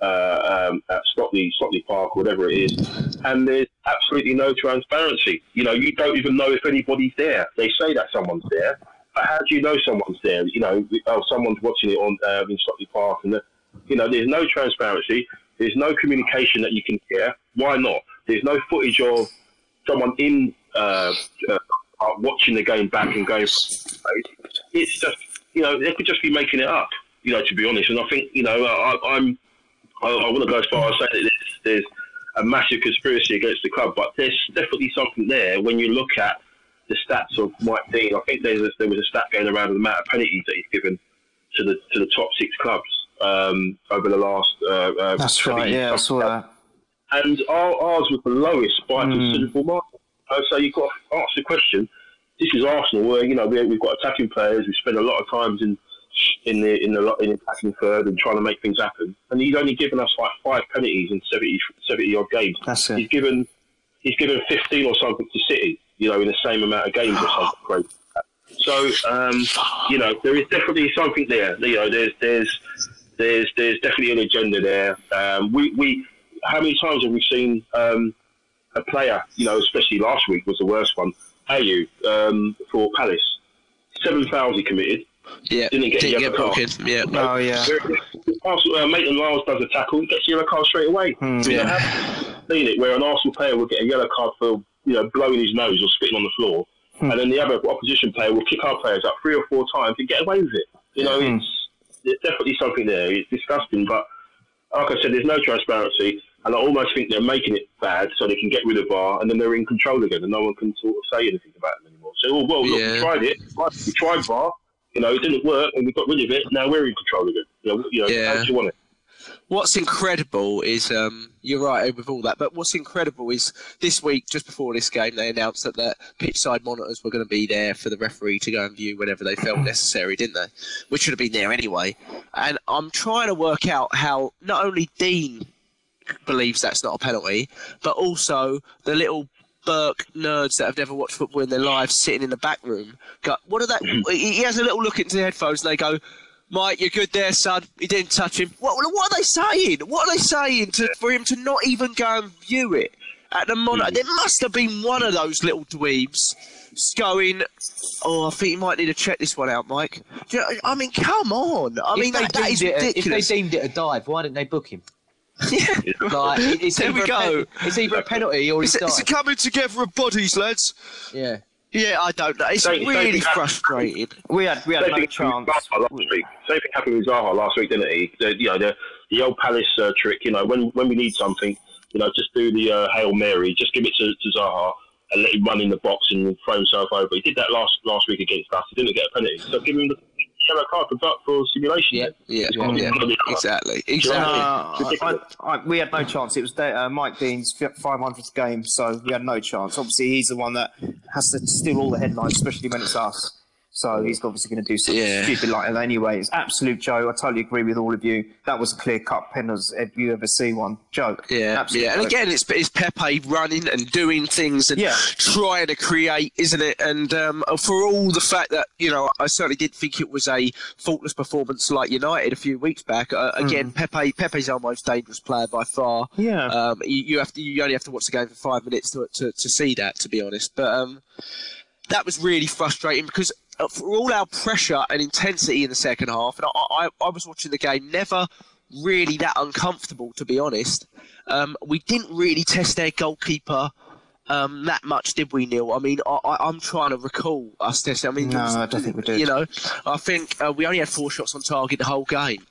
uh, um, at Stockley, Stockley Park, whatever it is, and there's absolutely no transparency. You know, you don't even know if anybody's there. They say that someone's there, but how do you know someone's there? You know, oh, someone's watching it on uh, in Stockley Park, and the, you know, there's no transparency. There's no communication that you can hear. Why not? There's no footage of someone in uh, uh, watching the game back and going. It's just you know they could just be making it up. You know, to be honest, and I think you know I, I'm I, I want to go as far as saying that there's, there's a massive conspiracy against the club, but there's definitely something there when you look at the stats of Mike Dean. I think there's a, there was a stat going around of the amount of penalties that he's given to the to the top six clubs um, over the last. Uh, uh, That's right. Yeah, I saw that. And our, ours was the lowest by a Hmm. considerable margin. Uh, so you've got to ask the question. This is Arsenal, where you know we, we've got attacking players. We spend a lot of times in in the in the in attacking third and trying to make things happen. And he's only given us like five penalties in 70, 70 odd games. That's it. He's given he's given fifteen or something to City. You know, in the same amount of games or something crazy. So um, you know, there is definitely something there. You know, there's there's there's there's definitely an agenda there. Um, we we how many times have we seen um, a player? You know, especially last week was the worst one. Ayew um, for Palace, seven fouls he committed. Yeah, Didn't get a didn't yellow get card. booked in. Yeah, Oh yeah. Arsenal, uh, Maitland Niles does a tackle, he gets a yellow card straight away. You know, have seen it where an Arsenal player will get a yellow card for you know blowing his nose or spitting on the floor, Hmm. and then the other opposition player will kick our players up three or four times and get away with it. You know, Hmm. it's there's definitely something there. It's disgusting, but like I said, there's no transparency, and I almost think they're making it bad so they can get rid of VAR, and then they're in control again, and no one can sort of say anything about them anymore. So, oh, well, look, Yeah. we tried it, we tried VAR, you know, it didn't work, and we got rid of it. Now we're in control again. You know, you know Yeah. how do you want it? What's incredible is um, you're right with all that, but what's incredible is this week, just before this game, they announced that the pitch side monitors were going to be there for the referee to go and view whenever they felt necessary, didn't they? Which should have been there anyway. And I'm trying to work out how not only Dean believes that's not a penalty, but also the little Burke nerds that have never watched football in their lives sitting in the back room. Go, what are that? Hmm. he he has a little look into the headphones and they go, Mike, you're good there, son. He didn't touch him. What, what are they saying? What are they saying to, for him to not even go and view it at the monitor? Hmm. There must have been one of those little dweebs going, oh, I think you might need to check this one out, Mike. You know- I mean, come on. I mean, if, that, they that is it a, if they deemed it a dive, why didn't they book him? Yeah. <laughs> Like, it- it's There we go. pen- it's either a penalty or It's, he's a- it's a coming together of bodies, lads. Yeah. Yeah, I don't know. It's Same- same really thing happened- frustrating. We had we had Same no chance. last week. Same thing happened with Zaha last week, didn't he? The, you know, the, the old Palace uh, trick. You know, when when we need something, you know, just do the uh, hail mary, just give it to, to Zaha and let him run in the box and throw himself over. He did that last last week against us. He didn't get a penalty, so give him the yellow card for for simulation. Yeah. Yeah, It's got to be yeah, one or the other. exactly, No, exactly. I, I, I, we had no chance. It was Da- uh, Mike Dean's 500th game, so we had no chance. Obviously, he's the one that has to steal all the headlines, especially when it's us. So he's obviously going to do something Yeah. stupid like that anyway. It's absolute Joe. I totally agree with all of you. That was a clear cut pen as if you ever see one. Joe. Yeah, absolute yeah, and joke. again, it's it's Pepe running and doing things and Yeah. trying to create, isn't it? And um, for all the fact that you know, I certainly did think it was a faultless performance like United a few weeks back. Uh, again, Pepe Pepe's our most dangerous player by far. Yeah. Um, you, you have to you only have to watch the game for five minutes to to, to see that, to be honest. But um, that was really frustrating because for all our pressure and intensity in the second half, and I, I, I was watching the game, never really that uncomfortable, to be honest. Um, we didn't really test their goalkeeper um, that much, did we, Neil? I mean, I, I'm trying to recall us testing. I mean, No, was- I don't think we did. You know, I think uh, we only had four shots on target the whole game.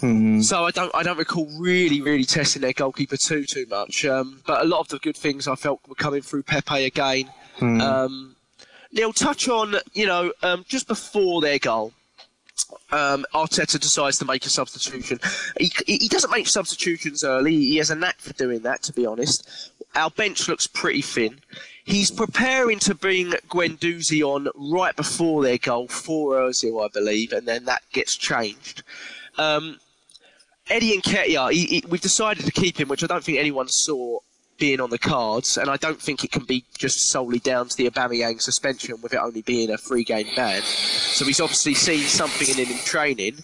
Hmm. So I don't I don't recall really really testing their goalkeeper too too much. Um, but a lot of the good things I felt were coming through Pepe again. Hmm. Neil, touch on you know um, just before their goal. um, Arteta decides to make a substitution. He, he doesn't make substitutions early. He has a knack for doing that, to be honest. Our bench looks pretty thin. He's preparing to bring Guendouzi on right before their goal, 4 Ozil, I believe, and then that gets changed. Um, Eddie he, he, we've decided to keep him, which I don't think anyone saw being on the cards, and I don't think it can be just solely down to the Aubameyang suspension with it only being a three-game ban. So he's obviously seen something in him in training.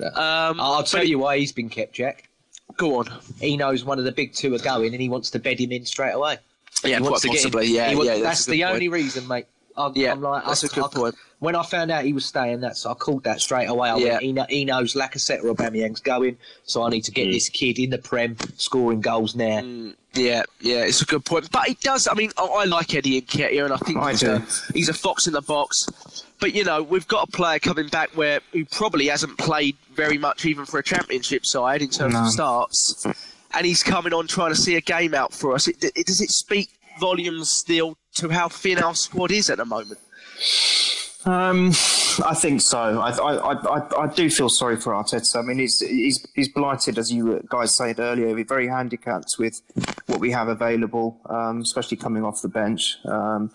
Um, I'll tell you why he's been kept, Jack. Go on. He knows one of the big two are going, and he wants to bed him in straight away. Yeah, He wants quite him- possibly. Yeah, wants- yeah. that's, good the point. only reason, mate. I, Yeah, I'm like, that's I- a good I- point. When I found out he was staying, that's I called that straight away. I Yeah. went, he, kno- he knows Lacazette or Aubameyang's going, so I need to get mm. this kid in the Prem scoring goals now. Mm, yeah, yeah, it's a good point. But he does. I mean, I, I like Eddie Nketiah, and I think I he's, do. A, he's a fox in the box. But you know, we've got a player coming back where who probably hasn't played very much, even for a championship side in terms No. of starts, and he's coming on trying to see a game out for us. It, it, does it speak volumes still to how thin our squad is at the moment? Um, I think so. I, I, I, I do feel sorry for Arteta. I mean, he's, he's, he's blighted, as you guys said earlier. We're very handicapped with what we have available, um, especially coming off the bench. Um,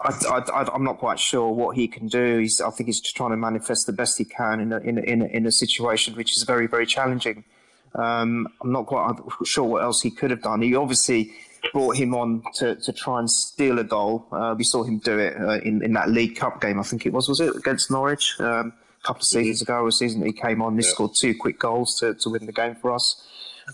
I, I'm not quite sure what he can do. He's, I think he's trying to manifest the best he can in a, in a, in a, in a situation which is very, very challenging. Um, I'm not quite sure what else he could have done. He obviously brought him on to, to try and steal a goal. Uh, we saw him do it uh, in, in that League Cup game, I think it was, was it, against Norwich? Um, a couple of seasons ago, a season that he came on, he scored two quick goals to, to win the game for us.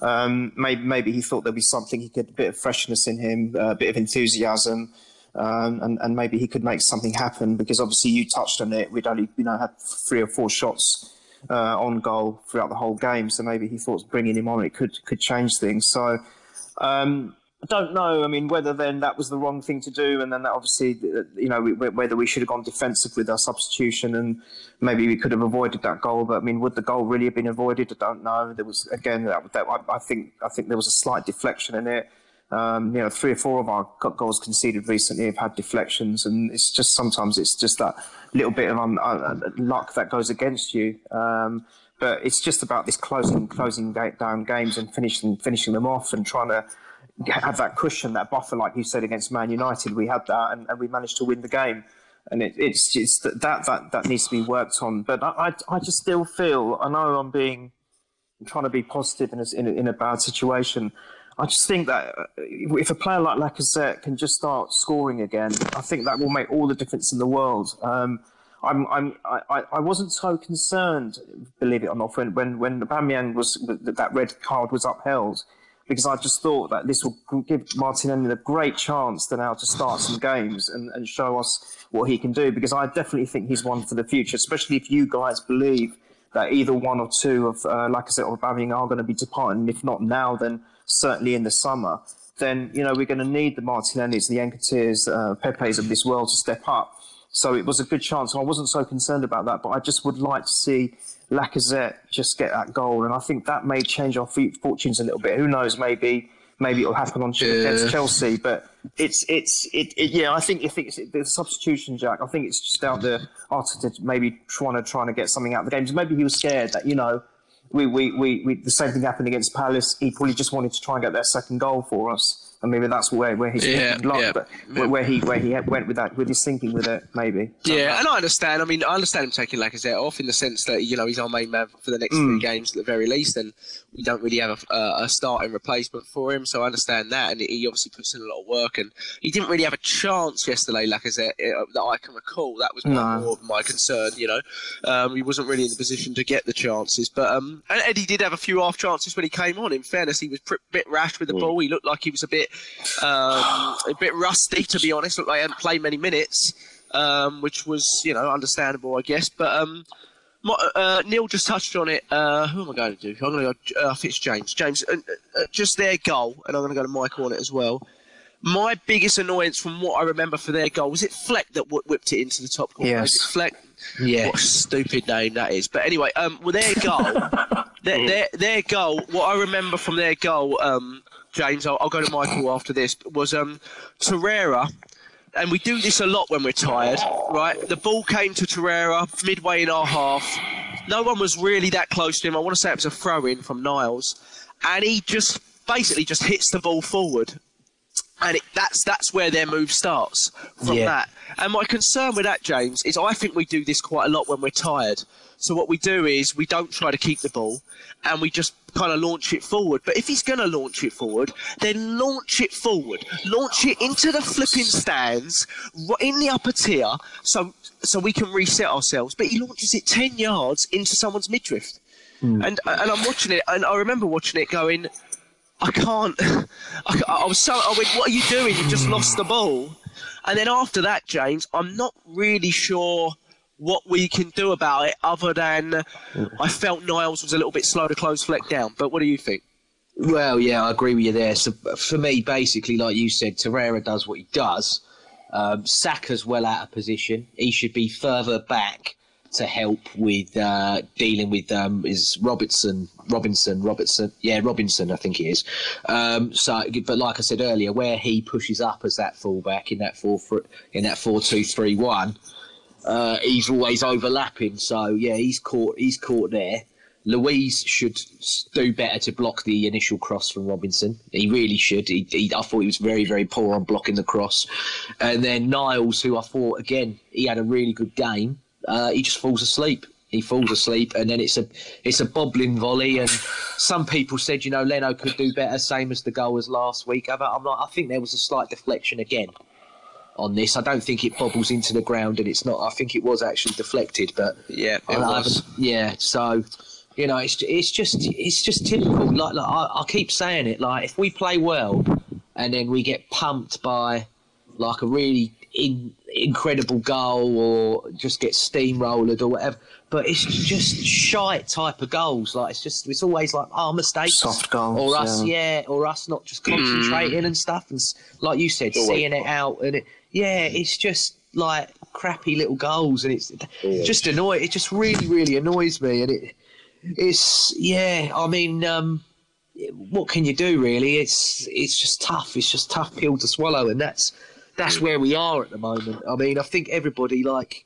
Um, maybe, maybe he thought there'd be something, he could a bit of freshness in him, a bit of enthusiasm. Um, and, and maybe he could make something happen because obviously you touched on it. We'd only you know had three or four shots uh, on goal throughout the whole game, so maybe he thought bringing him on it could could change things. So um, I don't know. I mean, whether then that was the wrong thing to do, and then that obviously, uh, you know, we, whether we should have gone defensive with our substitution, and maybe we could have avoided that goal. But I mean, would the goal really have been avoided? I don't know. There was again, that, that I, I think I think there was a slight deflection in it. Um, you know, three or four of our goals conceded recently have had deflections, and it's just sometimes it's just that little bit of un- uh, luck that goes against you. Um, but it's just about this closing closing down games and finishing finishing them off and trying to have that cushion, that buffer, like you said against Man United. We had that, and, and we managed to win the game. And it, it's that, that that needs to be worked on. But I, I, I just still feel I know I'm being I'm trying to be positive in a, in a, in a bad situation. I just think that uh, if a player like Lacazette can just start scoring again, I think that will make all the difference in the world. Um, I'm, I'm, I, I wasn't so concerned, believe it or not, when when when Aubameyang was that red card was upheld, because I just thought that this will give Martinelli a great chance to now to start some games and, and show us what he can do. Because I definitely think he's one for the future, especially if you guys believe that either one or two of uh, Lacazette or Aubameyang are going to be departing. If not now, then certainly in the summer. Then you know we're going to need the Martinellis, the Nketiahs, uh, Pepe's of this world to step up. So it was a good chance. I wasn't so concerned about that, but I just would like to see Lacazette just get that goal, and I think that may change our fortunes a little bit. Who knows? Maybe maybe it'll happen on against Chelsea, but it's it's it, it yeah. I think if it's the substitution, Jack. I think it's just out there Arteta maybe trying to trying to get something out of the games. Maybe he was scared that you know. We, we, we, we, the same thing happened against Palace. He probably just wanted to try and get that second goal for us, and maybe that's where where he's Yeah, yeah. but where, where he where he went with that with his thinking with it, maybe. Yeah, and I understand. I mean, I understand him taking Lacazette off in the sense that you know he's our main man for the next three games at the very least, and we don't really have a, a, a starting replacement for him. So I understand that, and he obviously puts in a lot of work, and he didn't really have a chance yesterday, Lacazette, uh, that I can recall. That was No. more of my concern. You know, um, he wasn't really in the position to get the chances, but um, and Eddie did have a few half chances when he came on. In fairness, he was a bit rash with the ball. He looked like he was a bit um, a bit rusty, to be honest. Looked like he hadn't played many minutes um, which was you know understandable, I guess. But um, my, uh, Neil just touched on it. Uh, who am I going to do? I'm going to go. Uh, it's James. James, uh, uh, just their goal, and I'm going to go to Michael on it as well. My biggest annoyance from what I remember for their goal was it Fleck that wh- whipped it into the top corner. Yes. Fleck. Yeah. What a stupid name that is. But anyway, um, well, their goal, <laughs> their, their their goal. What I remember from their goal, um, James, I'll, I'll go to Michael after this. Was um, Torreira and we do this a lot when we're tired, right? The ball came to Torreira midway in our half. no one was really that close to him. I want to say it was a throw in from Niles, and he just basically just hits the ball forward, and it, that's that's where their move starts from Yeah. that. And my concern with that, James, is I think we do this quite a lot when we're tired. So what we do is we don't try to keep the ball, and we just kind of launch it forward. But if he's going to launch it forward, then launch it forward, launch it into the flipping stands, in the upper tier, so so we can reset ourselves. But he launches it ten yards into someone's midriff, hmm. and and I'm watching it, and I remember watching it going. I can't. <laughs> I, I was so. I went, "What are you doing? You've just lost the ball." And then after that, James, I'm not really sure what we can do about it, other than I felt Niles was a little bit slow to close Fleck down. But what do you think? Well, yeah, I agree with you there. So for me, basically, like you said, Torreira does what he does. Um, Saka's well out of position. He should be further back to help with uh, dealing with um, is Robertson, Robinson, Robertson, yeah, Robinson, I think he is. Um, so, but like I said earlier, where he pushes up as that fullback in that four in that four two three one, uh, he's always overlapping. So yeah, he's caught. He's caught there. Luiz should do better to block the initial cross from Robinson. He really should. He, he, I thought he was very, very poor on blocking the cross. And then Niles, who I thought again he had a really good game, uh, he just falls asleep. He falls asleep, and then it's a it's a bobbling volley. And some people said, you know, Leno could do better, same as the goal as last week. I'm like, I think there was a slight deflection again on this. I don't think it bobbles into the ground, and it's not. I think it was actually deflected, but Yeah, I haven't- Yeah, so you know, it's it's just it's just typical. Like, like I, I keep saying it. Like if we play well, and then we get pumped by like a really in, incredible goal, or just get steamrolled or whatever. But it's just shite type of goals. Like it's just it's always like our mistakes, Soft goals, or us, yeah. yeah, or us not just concentrating hmm. and stuff, and like you said, always seeing it out, and it, yeah, it's just like crappy little goals, and it's it just annoy. It just really, really annoys me, and it it's yeah. I mean, um, what can you do really? It's it's just tough. It's just tough pill to swallow, and that's that's where we are at the moment. I mean, I think everybody like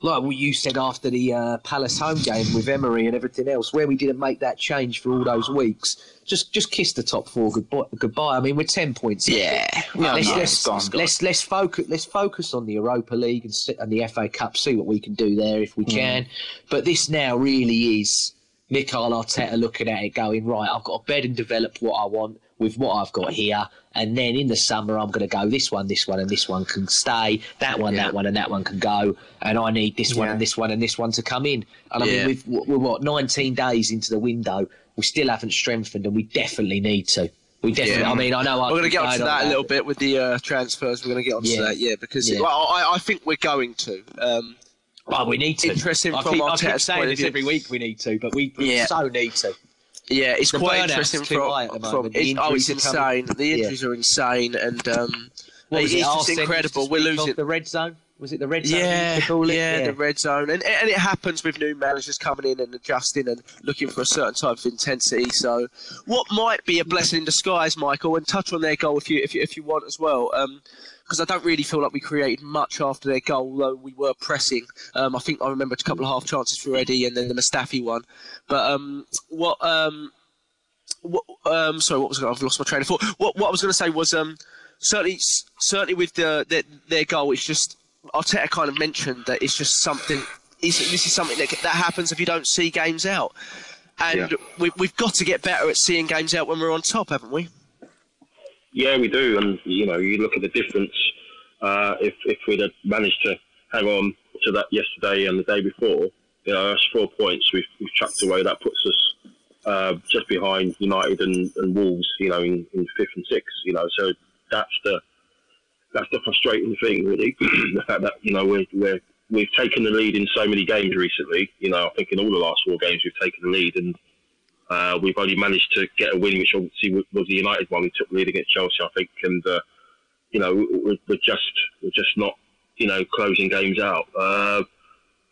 like what you said after the uh, Palace home game with Emery and everything else, where we didn't make that change for all those weeks. Just just kiss the top four goodbye. goodbye. I mean, we're ten points. Yeah. Yeah, let's, yeah, let's, gone, it's gone. let's let's focus let's focus on the Europa League and, and the FA Cup. See what we can do there if we Mm. can. But this now really is Mikel Arteta looking at it, going right. I've got to bed and develop what I want with what I've got here, and then in the summer I'm going to go this one, this one, and this one can stay. That one, that one, and that one can go. And I need this one and this one and this one to come in. And I Yeah. mean, we've, we're what 19 days into the window. We still haven't strengthened, and we definitely need to. We definitely. Yeah. I mean, I know We're going to get onto going on that a little bit with the uh, transfers. We're going to get onto Yeah. that, yeah, because Yeah. well, I, I think we're going to. Um, Oh, we need to. Interesting I from keep, I keep saying this every week. We need to, but we, we Yeah. so need to. Yeah, it's The quite interesting from, from it's, oh, it's coming. insane. The Yeah. injuries are insane, and um, What was it's it? just used to incredible. We're losing. the red zone. Was it the red zone? Yeah, it? yeah, the red zone, and and it happens with new managers coming in and adjusting and looking for a certain type of intensity. So, what might be a blessing in disguise, Michael, and touch on their goal if you if you, if you want as well, because I don't really feel like we created much after their goal, although we were pressing. Um, I think I remember a couple of half chances for Eddie, and then the Mustafi one. But um, what um, what um, sorry, what was I- I've lost my train of thought. What what I was going to say was um, certainly certainly with the, their their goal, it's just Arteta kind of mentioned that it's just something. Is this is something that that happens if you don't see games out, and Yeah. we, we've got to get better at seeing games out when we're on top, haven't we? Yeah, we do, and you know, you look at the difference. Uh, if if we'd have managed to hang on to that yesterday and the day before, you know, that's four points we've, we've chucked away. That puts us uh, just behind United and, and Wolves, you know, in, in fifth and sixth. You know, so that's the that's the frustrating thing, really. <clears throat> the fact that you know we're, we're we've taken the lead in so many games recently. You know, I think in all the last four games we've taken the lead, and uh, we've only managed to get a win, which obviously was the United one. We took the lead against Chelsea, I think, and uh, you know we're, we're just we're just not you know closing games out. Uh,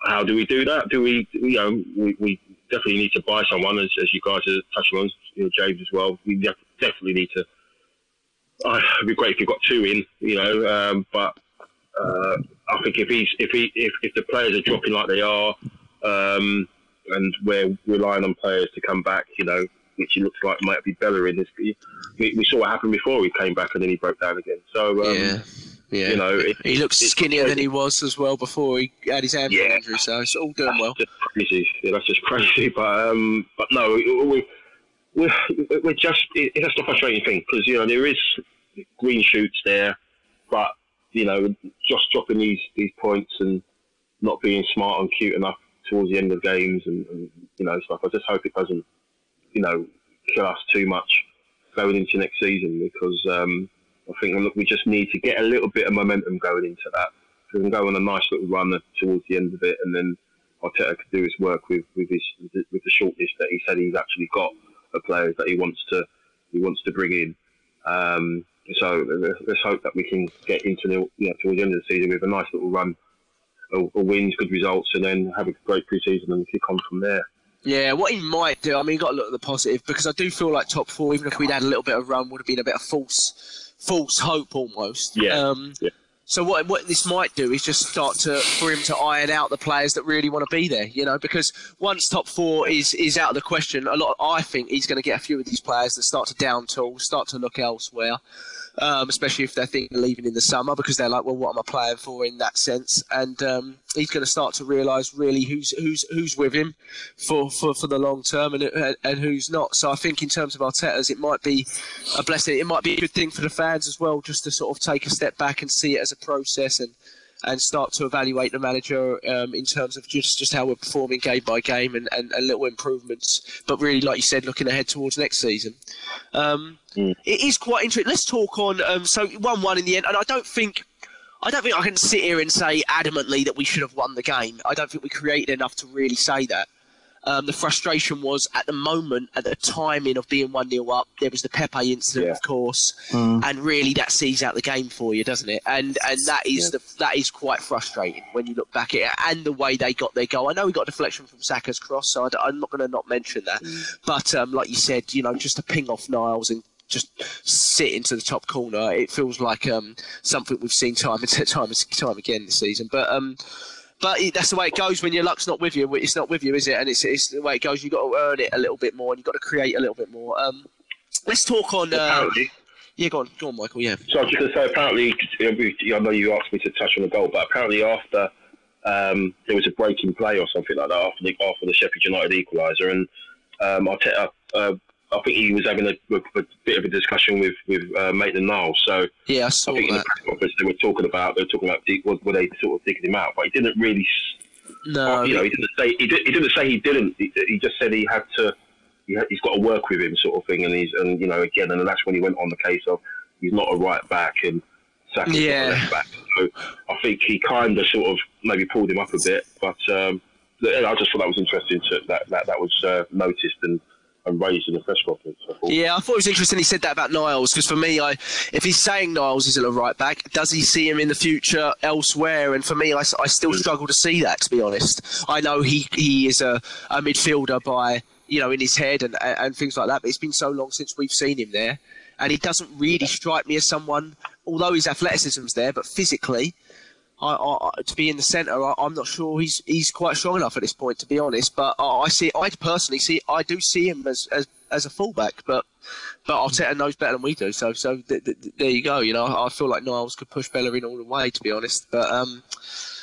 how do we do that? Do we you know we, we definitely need to buy someone, as, as you guys are touching on, you know, James as well. We def- definitely need to. Uh, it'd be great if you got two in, you know, um, but uh, I think if he's if he if, if the players are dropping like they are, um, and we're relying on players to come back. You know, which it looks like might be Bellerin. This we, we saw what happened before he came back and then he broke down again. So um, yeah. Yeah. you know, it, he looks skinnier than he was as well before he had his hamstring Yeah. injury, so it's all doing well. just crazy. Yeah, that's just crazy. <laughs> But um, but no, we we we're just it, just a frustrating thing because you know there is green shoots there, but you know just dropping these these points and not being smart and cute enough towards the end of games and, and you know stuff. I just hope it doesn't you know kill us too much going into next season because um, I think look, we just need to get a little bit of momentum going into that. We can go on a nice little run towards the end of it, and then Arteta could do his work with with his with the shortlist that he said he's actually got of players that he wants to he wants to bring in. Um, so let's, hope that we can get into the you know, towards the end of the season with a nice little run of, of wins, good results, and then have a great pre-season and kick on from there. Yeah, what he might do, I mean, you've got to look at the positive because I do feel like top four, even if we'd had a little bit of run, would have been a bit of false, false hope almost. Yeah, Um, yeah. So what what this might do is just start to for him to iron out the players that really want to be there, you know, because once top four is is out of the question, a lot I think he's going to get a few of these players that start to down tool, start to look elsewhere. Um, especially if they're thinking leaving in the summer because they're like, well, what am I playing for in that sense? And um, he's going to start to realise really who's who's who's with him for, for, for the long term and, and and who's not. So I think in terms of Arteta's, it might be a blessing. It might be a good thing for the fans as well, just to sort of take a step back and see it as a process and and start to evaluate the manager um, in terms of just, just how we're performing game by game and, and, and little improvements. But really, like you said, looking ahead towards next season. Um, It is quite interesting. Let's talk on. Um, so one one in the end, and I don't think. I don't think I can sit here and say adamantly that we should have won the game. I don't think we created enough to really say that. Um, the frustration was at the moment, at the timing of being 1 0 up, there was the Pepe incident, Yeah. of course, and really that sees out the game for you, doesn't it? And and that is the that is quite frustrating when you look back at it and the way they got their goal. I know we got a deflection from Saka's cross, so I am not going to not mention that. But um, like you said, you know, just to ping off Niles and just sit into the top corner, it feels like um, something we've seen time and <laughs> time and time again this season. But um, but that's the way it goes when your luck's not with you. It's not with you, is it? And it's, it's the way it goes. You've got to earn it a little bit more, and you've got to create a little bit more. Um, let's talk on. Uh, yeah, go on, go on, Michael. Yeah. So I was just going to say, apparently, I know you asked me to touch on the goal, but apparently after um, there was a break in play or something like that after the, after the Sheffield United equaliser, and um, Arteta, uh, I think he was having a, a, a bit of a discussion with with uh, Maitland Niles. So Yeah, I I saw think in the that. press conference they were talking about they were talking about were were they sort of digging him out, but he didn't really. No, you know, he didn't say he, did, he didn't say he didn't. He, he just said he had to. He had, he's got to work with him, sort of thing. And he's and you know again, and that's when he went on the case of he's not a right back and Saka's Yeah. not a left back. So I think he kind of sort of maybe pulled him up a bit, but um, I just thought that was interesting to, that that that was uh, noticed and, and raised in the press conference. I. Yeah, I thought it was interesting he said that about Niles because for me, I if he's saying Niles isn't a right back, does he see him in the future elsewhere? And for me, I, I still mm. struggle to see that. To be honest, I know he he is a, a midfielder by you know in his head and and things like that, but it's been so long since we've seen him there, and he doesn't really strike me as someone. Although his athleticism's there, but physically, I, I, to be in the centre, I, I'm not sure he's he's quite strong enough at this point, to be honest. But I, I see, I personally see, I do see him as as, as a fullback, but but Arteta knows better than we do. So so th- th- th- there you go. You know, I feel like Niles could push Bellerin all the way, to be honest. But um,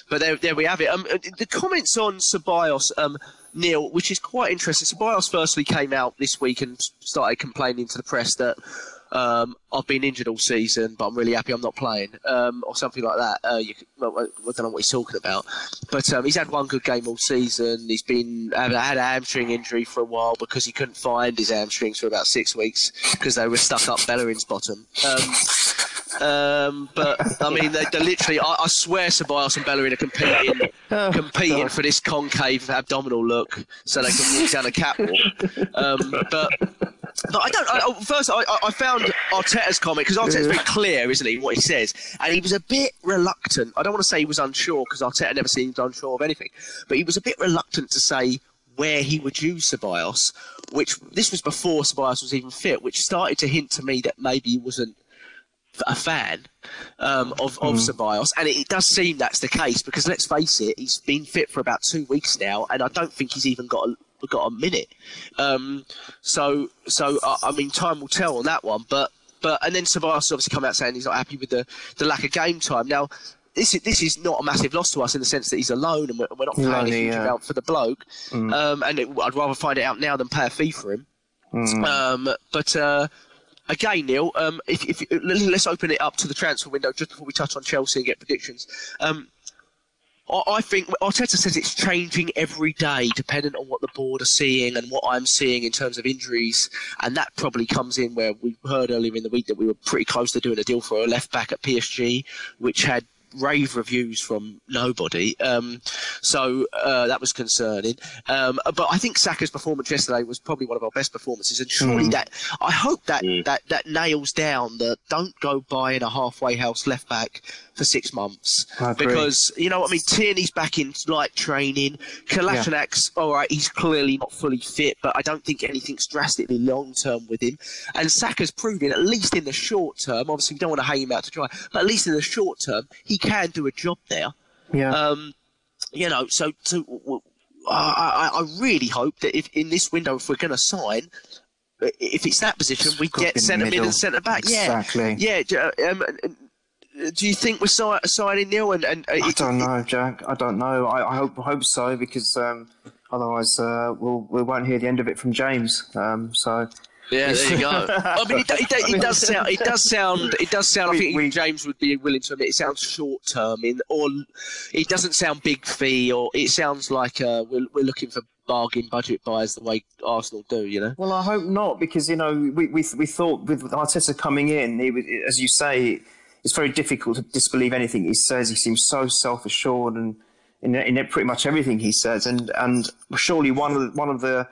but there there we have it. Um, uh, the comments on Ceballos, um, Neil, which is quite interesting. Ceballos firstly came out this week and started complaining to the press that. Um, I've been injured all season, but I'm really happy I'm not playing, um, or something like that. Uh, you, well, I don't know what he's talking about, but um, he's had one good game all season. He's been had, a hamstring injury for a while because he couldn't find his hamstrings for about six weeks because they were stuck up Bellerin's bottom. Um, but I mean, they, they're literally. I, I swear, Ceballos and Bellerin are competing, competing for this concave abdominal look, so they can walk down a catwalk. Um, but but I don't. I, first, I, I- I found Arteta's comment because Arteta's very clear, isn't he, what he says, and he was a bit reluctant. I don't want to say he was unsure because Arteta never seems unsure of anything, but he was a bit reluctant to say where he would use Ceballos, which this was before Ceballos was even fit, which started to hint to me that maybe he wasn't a fan um, of of Ceballos, and it, it does seem that's the case because let's face it, he's been fit for about two weeks now, and I don't think he's even got a, got a minute. Um, so so uh, I mean, time will tell on that one, but. But and then Ceballos obviously come out saying he's not happy with the, the lack of game time. Now, this is this is not a massive loss to us in the sense that he's alone and we're, we're not paying a Lonely, huge yeah. amount for the bloke. Um, and it, I'd rather find it out now than pay a fee for him. Um, but uh, again, Neil, um, if, if let's open it up to the transfer window just before we touch on Chelsea and get predictions. Um, I I think Arteta says it's changing every day, depending on what the board are seeing and what I'm seeing in terms of injuries, and that probably comes in where we heard earlier in the week that we were pretty close to doing a deal for a left back at PSG, which had rave reviews from nobody. Um, so uh, that was concerning. Um, but I think Saka's performance yesterday was probably one of our best performances, and surely that I hope that that that nails down the don't go buying a halfway house left back for six months because you know what I mean. Tierney's back in light training. Kolasinac's all right. He's clearly not fully fit, but I don't think anything's drastically long term with him. And Saka's proving, at least in the short term, obviously we don't want to hang him out to dry, but at least in the short term, he can do a job there. Yeah. Um, you know, so w- I, I, I really hope that if in this window, if we're going to sign, if it's that position, we get be in the centre mid and centre back. Exactly. Yeah, yeah. Um, and- do you think we're si- signing Neil? And, and uh, I don't know, Jack. I don't know. I, I hope hope so because um, otherwise uh, we'll we won't hear the end of it from James. Um, so Yeah, there you go. <laughs> I mean, it, do- it, it does sound. It does sound. It does sound. I think we- James would be willing to admit it sounds short term, in or it doesn't sound big fee, or it sounds like uh, we're we're looking for bargain budget buyers the way Arsenal do. You know. Well, I hope not, because you know we we, we thought with Arteta coming in, he was, as you say, it's very difficult to disbelieve anything he says. He seems so self assured and in, in pretty much everything he says, and and surely one of the, one of the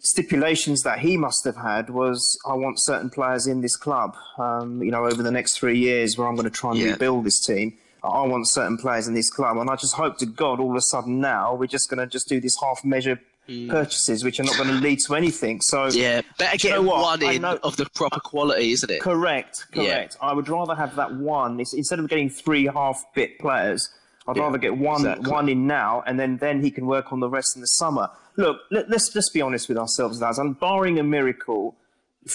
stipulations that he must have had was I want certain players in this club. Um, you know, over the next three years, where I'm going to try and Yeah. rebuild this team. I want certain players in this club, and I just hope to God, all of a sudden now we're just going to just do this half-measure purchases, which are not going to lead to anything. So Mm. Yeah, better Do you get know one in of the proper quality, isn't it? Correct, Yeah. correct. I would rather have that one It's- instead of getting three half-bit players. I'd Yeah, rather get one exactly. one in now, and then then he can work on the rest in the summer. Look, let, let's let's be honest with ourselves, lads. And barring a miracle,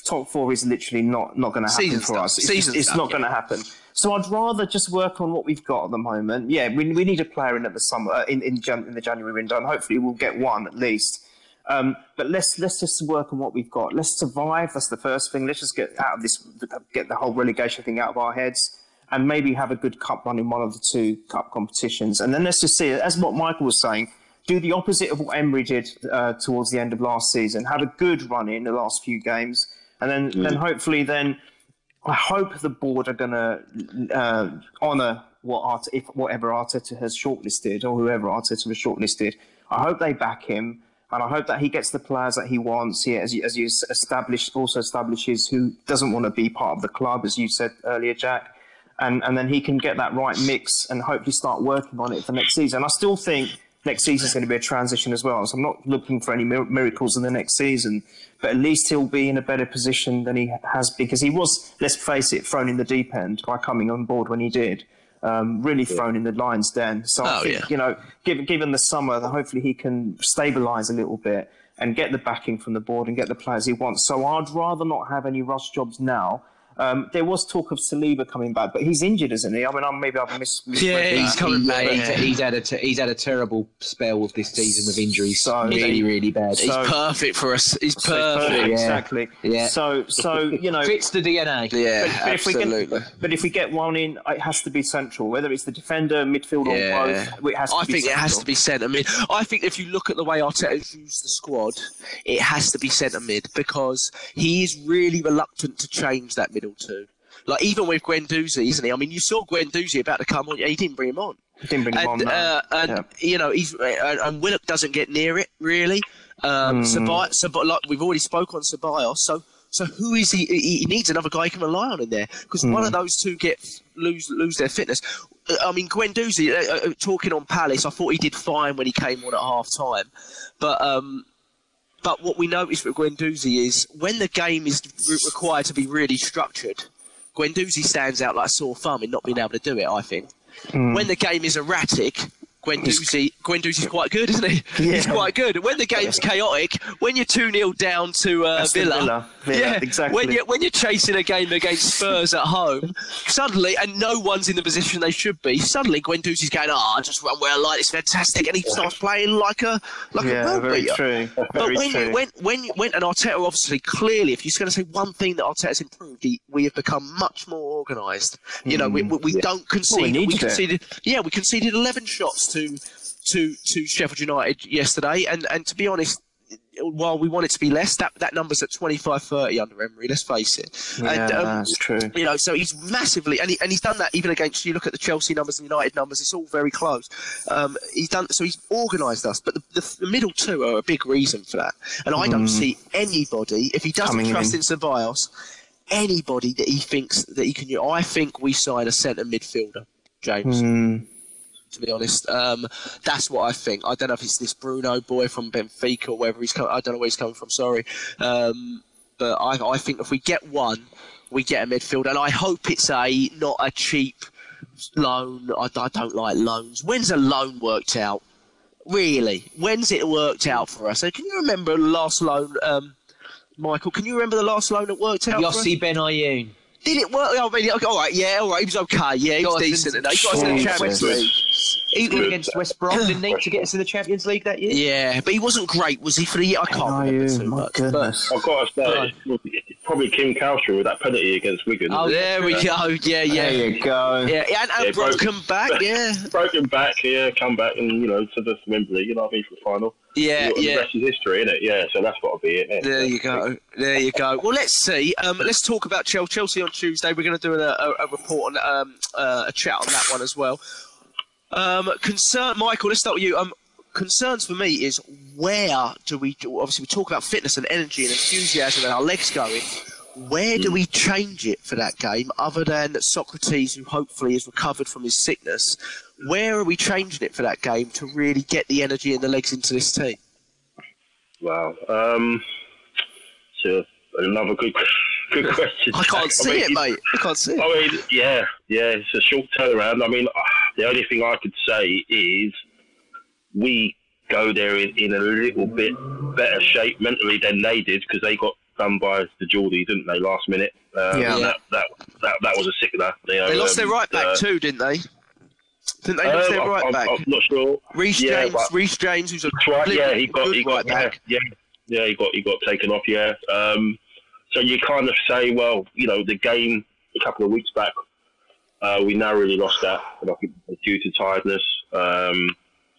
top four is literally not not going to happen Season for stuff. us. It's, Season it's stuff, not yeah. going to happen. So I'd rather just work on what we've got at the moment. Yeah, we, we need a player in at the summer uh, in in, Jan, in the January window, and hopefully we'll get one at least. Um, but let's let's just work on what we've got. Let's survive. That's the first thing. Let's just get out of this, get the whole relegation thing out of our heads, and maybe have a good cup run in one of the two cup competitions. And then let's just see, as what Michael was saying, do the opposite of what Emery did uh, towards the end of last season. Have a good run in the last few games, and then then hopefully then. I hope the board are going to uh, honour what if whatever Arteta has shortlisted or whoever Arteta has shortlisted. I hope they back him, and I hope that he gets the players that he wants. He, as you, as you established, also establishes who doesn't want to be part of the club, as you said earlier, Jack, and and then he can get that right mix and hopefully start working on it for next season. I still think next season is going to be a transition as well. So I'm not looking for any miracles in the next season, but at least he'll be in a better position than he has because he was, let's face it, thrown in the deep end by coming on board when he did. Um, really thrown in the lion's den. So I Oh, think, yeah. you know, given, given the summer, hopefully he can stabilise a little bit and get the backing from the board and get the players he wants. So I'd rather not have any rush jobs now. Um, there was talk of Saliba coming back, but he's injured, isn't he? I mean, I'm, maybe I've mis- misread Yeah, that. he's coming He- back. He's, yeah. he's had a te- he's had a terrible spell with this season with injuries. So- really, really bad. He's perfect for us. He's So perfect. Yeah. Exactly. Yeah. So, so you know, Fits the DNA. Yeah, but, but if we absolutely. get, but if we get one in, it has to be central. Whether it's the defender, midfield, Yeah. or both, it has to I be think it has to be centre mid. I think if you look at the way Arteta's used the squad, it has to be centre mid because he is really reluctant to change that middle two. Like even with Guendouzi, isn't he? I mean, you saw Guendouzi about to come on. He didn't bring him on. Didn't bring him and on. no. uh, and Yeah. you know he's and, and Willock doesn't get near it really. Um, Ceballos, like we've already spoke on Ceballos, so so who is he? He he needs another guy he can rely on in there because one of Hmm. those two get lose lose their fitness. Uh, I mean, Guendouzi uh, uh, talking on Palace, I thought he did fine when he came on at half time, but um. But what we noticed with Guendouzi is when the game is re- required to be really structured, Guendouzi stands out like a sore thumb in not being able to do it. I think Hmm. when the game is erratic. Guendouzi, Guendouzi's quite good, isn't he? He's quite good. When the game's chaotic, when you're 2 0 down to uh, Villa, Villa. Villa, yeah, exactly. when you're, when you're chasing a game against Spurs at home, suddenly, and no one's in the position they should be, suddenly Guendouzi's going, oh, I just run where I like, it's fantastic, and he starts playing like a like a Yeah, world very beater. true. But Very when true. you when when when and Arteta obviously clearly, if you're going to say one thing that Arteta's improved, he, we have become much more organised. You know, we, we, we don't concede. we needed it. conceded, yeah, we conceded 11 shots to to to Sheffield United yesterday, and and to be honest. While we want it to be less, that, that number's at 25-30 under Emery. Let's face it. yeah, and, um, that's true. you know, so he's massively, and, he, and he's done that even against. You look at the Chelsea numbers and United numbers; it's all very close. Um, he's done so. He's organised us, but the, the, the middle two are a big reason for that. And I don't see anybody if he doesn't Coming trust in. in Ceballos, anybody that he thinks that he can. use. I think we sign a centre midfielder, James. Mm, To be honest, um, that's what I think. I don't know if it's this Bruno boy from Benfica or wherever he's coming. I don't know where he's coming from. Sorry, um, but I, I think if we get one, we get a midfield, and I hope it's a not a cheap loan. I, I don't like loans. When's a loan worked out? Really? When's it worked out for us? So can you remember the last loan, um, Michael? Can you remember the last loan that worked out? for us? Yossi Benayoun. Did it work? Oh, I mean, all right, yeah, all right. He was okay. Yeah, he was decent. He got us in the Champions League. He scored against West Brom, didn't he, to get us in the Champions League that year? Yeah, but he wasn't great, was he? For the year, I can't are remember you? too My much. goodness. I've got to say, it's probably Kim Källström with that penalty against Wigan. Oh, there we go. Yeah, yeah, There you go. yeah. And, and Yeah, <laughs> broken back. Yeah, Broken back here, come back and, you know, to the Wembley, you know what I mean, for the final. yeah, And The yeah. rest is history, isn't it? Yeah, so that's got to be it. yeah. There you go. There you go. Well, let's see. Um, let's talk about Chelsea. Chelsea on Tuesday. We're going to do a, a, a report on um, uh, a chat on that one as well. Um, concern, Michael. Let's start with you. Um, concerns for me is where do we? Obviously, we talk about fitness and energy and enthusiasm and our legs going. Where do we change it for that game, other than Sokratis, who hopefully has recovered from his sickness? Where are we changing it for that game to really get the energy and the legs into this team? Wow. Um, so another good, good question. I can't <laughs> see mean, it, mate. I can't see it. I mean, yeah, yeah, it's a short turnaround. I mean, the only thing I could say is we go there in, in a little bit better shape mentally than they did because they got done by the Geordies, didn't they, last minute? Um, Yeah. That, that, that, that was a sickener. You know, They lost um, their right back uh, too, didn't they? Didn't they lose um, their I'm- right I'm, back? I'm not sure. Reece yeah, James, but- Reece James, who's a That's right. Yeah, he got good he got right back. yeah, yeah, yeah, he got he got taken off. Yeah. Um, so you kind of say, well, you know, the game a couple of weeks back, uh, we narrowly lost that, due to tiredness. Um,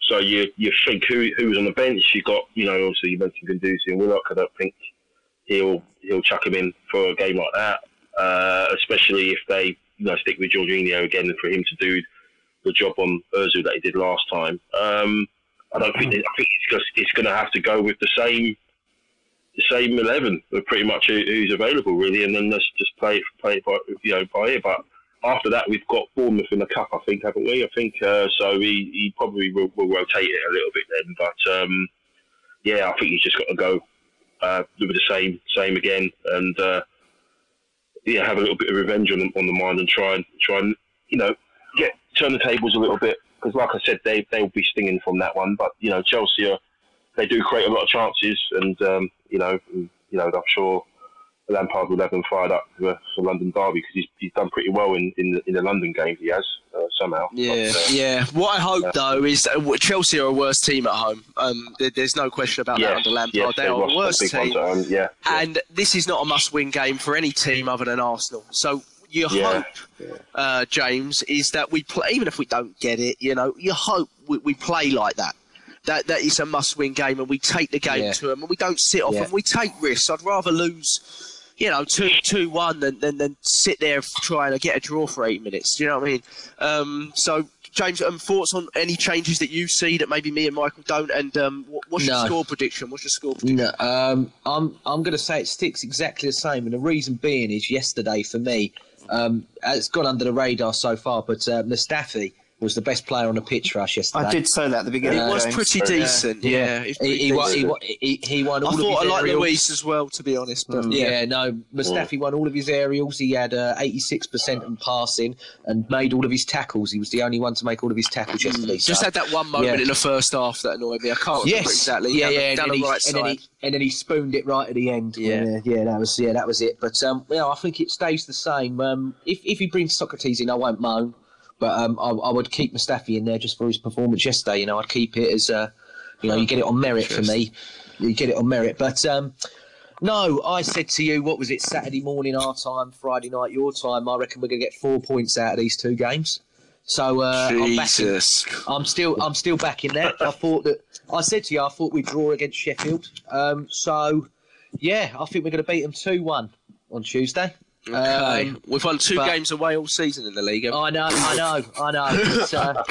so you you think who who was on the bench? You got you know obviously you mentioned Guendouzi and Willock. I don't think he'll he'll chuck him in for a game like that, uh, especially if they you know stick with Jorginho again for him to do the job on Ozil that he did last time. Um, I don't think I think it's, going to have to go with the same the same eleven, pretty much who, who's available really, and then let's just play it play it by you know by ear. But after that, we've got Bournemouth in the cup, I think, haven't we? I think uh, so. He, he probably will, will rotate it a little bit then, but um, yeah, I think he's just got to go uh, with the same same again, and uh, yeah, have a little bit of revenge on on the mind and try and try and you know get turn the tables a little bit because, like I said, they they will be stinging from that one. But you know, Chelsea are they do create a lot of chances, and um, you know, you know, I'm sure Lampard will have them fired up for, for London Derby because he's, he's done pretty well in in the, in the London games. He has uh, somehow. Yeah, But, uh, yeah. What I hope though is that Chelsea are a worse team at home. Um, there, there's no question about that under Lampard. yes, they they are lost a worse team, home, Yeah, yeah. and this is not a must-win game for any team other than Arsenal. So your Yeah, hope, uh, James, is that we play. Even if we don't get it, you know, you hope we, we play like that. That that is a must-win game, and we take the game Yeah. to them, and we don't sit off, Yeah. and we take risks. I'd rather lose. You know, two two one than, then then sit there trying to get a draw for eight minutes. Do you know what I mean? Um, so, James, um, thoughts on any changes that you see that maybe me and Michael don't, and um, what, what's your score prediction? What's your score prediction? No, um, I'm I'm going to say it sticks exactly the same, and the reason being is yesterday for me, um, it's gone under the radar so far, but uh, Mustafi was the best player on the pitch for us yesterday. I did say that at the beginning. It was game. pretty decent. Yeah, it was He, pretty he, won, he, decent. won, he, he won all I of thought his I liked aerials. Luiz as well, to be honest. But Yeah, yeah, no, Mustafi won all of his aerials. He had uh, 86% in passing and made all of his tackles. He was the only one to make all of his tackles yesterday. just had that one moment Yeah. in the first half that annoyed me. I can't remember Yes, exactly. Yeah, down, yeah, the- and, then the he, right and then he and then he spooned it right at the end. Yeah. yeah, yeah, that was yeah, that was it. But um, yeah, I think it stays the same. Um, if if he brings Sokratis in, I won't moan. But um, I, I would keep Mustafi in there just for his performance yesterday. You know, I'd keep it as uh, you know, you get it on merit for me. You get it on merit. But um, no, I said to you, what was it? Saturday morning our time, Friday night your time. I reckon we're going to get four points out of these two games. So uh, I'm back in. I'm still I'm still back in that. I thought that I said to you I thought we'd draw against Sheffield. Um, so yeah, I think we're going to beat them two one on Tuesday. Okay. Um, We've won two but- games away all season in the league. I know, I know, I know. <laughs> It's, uh,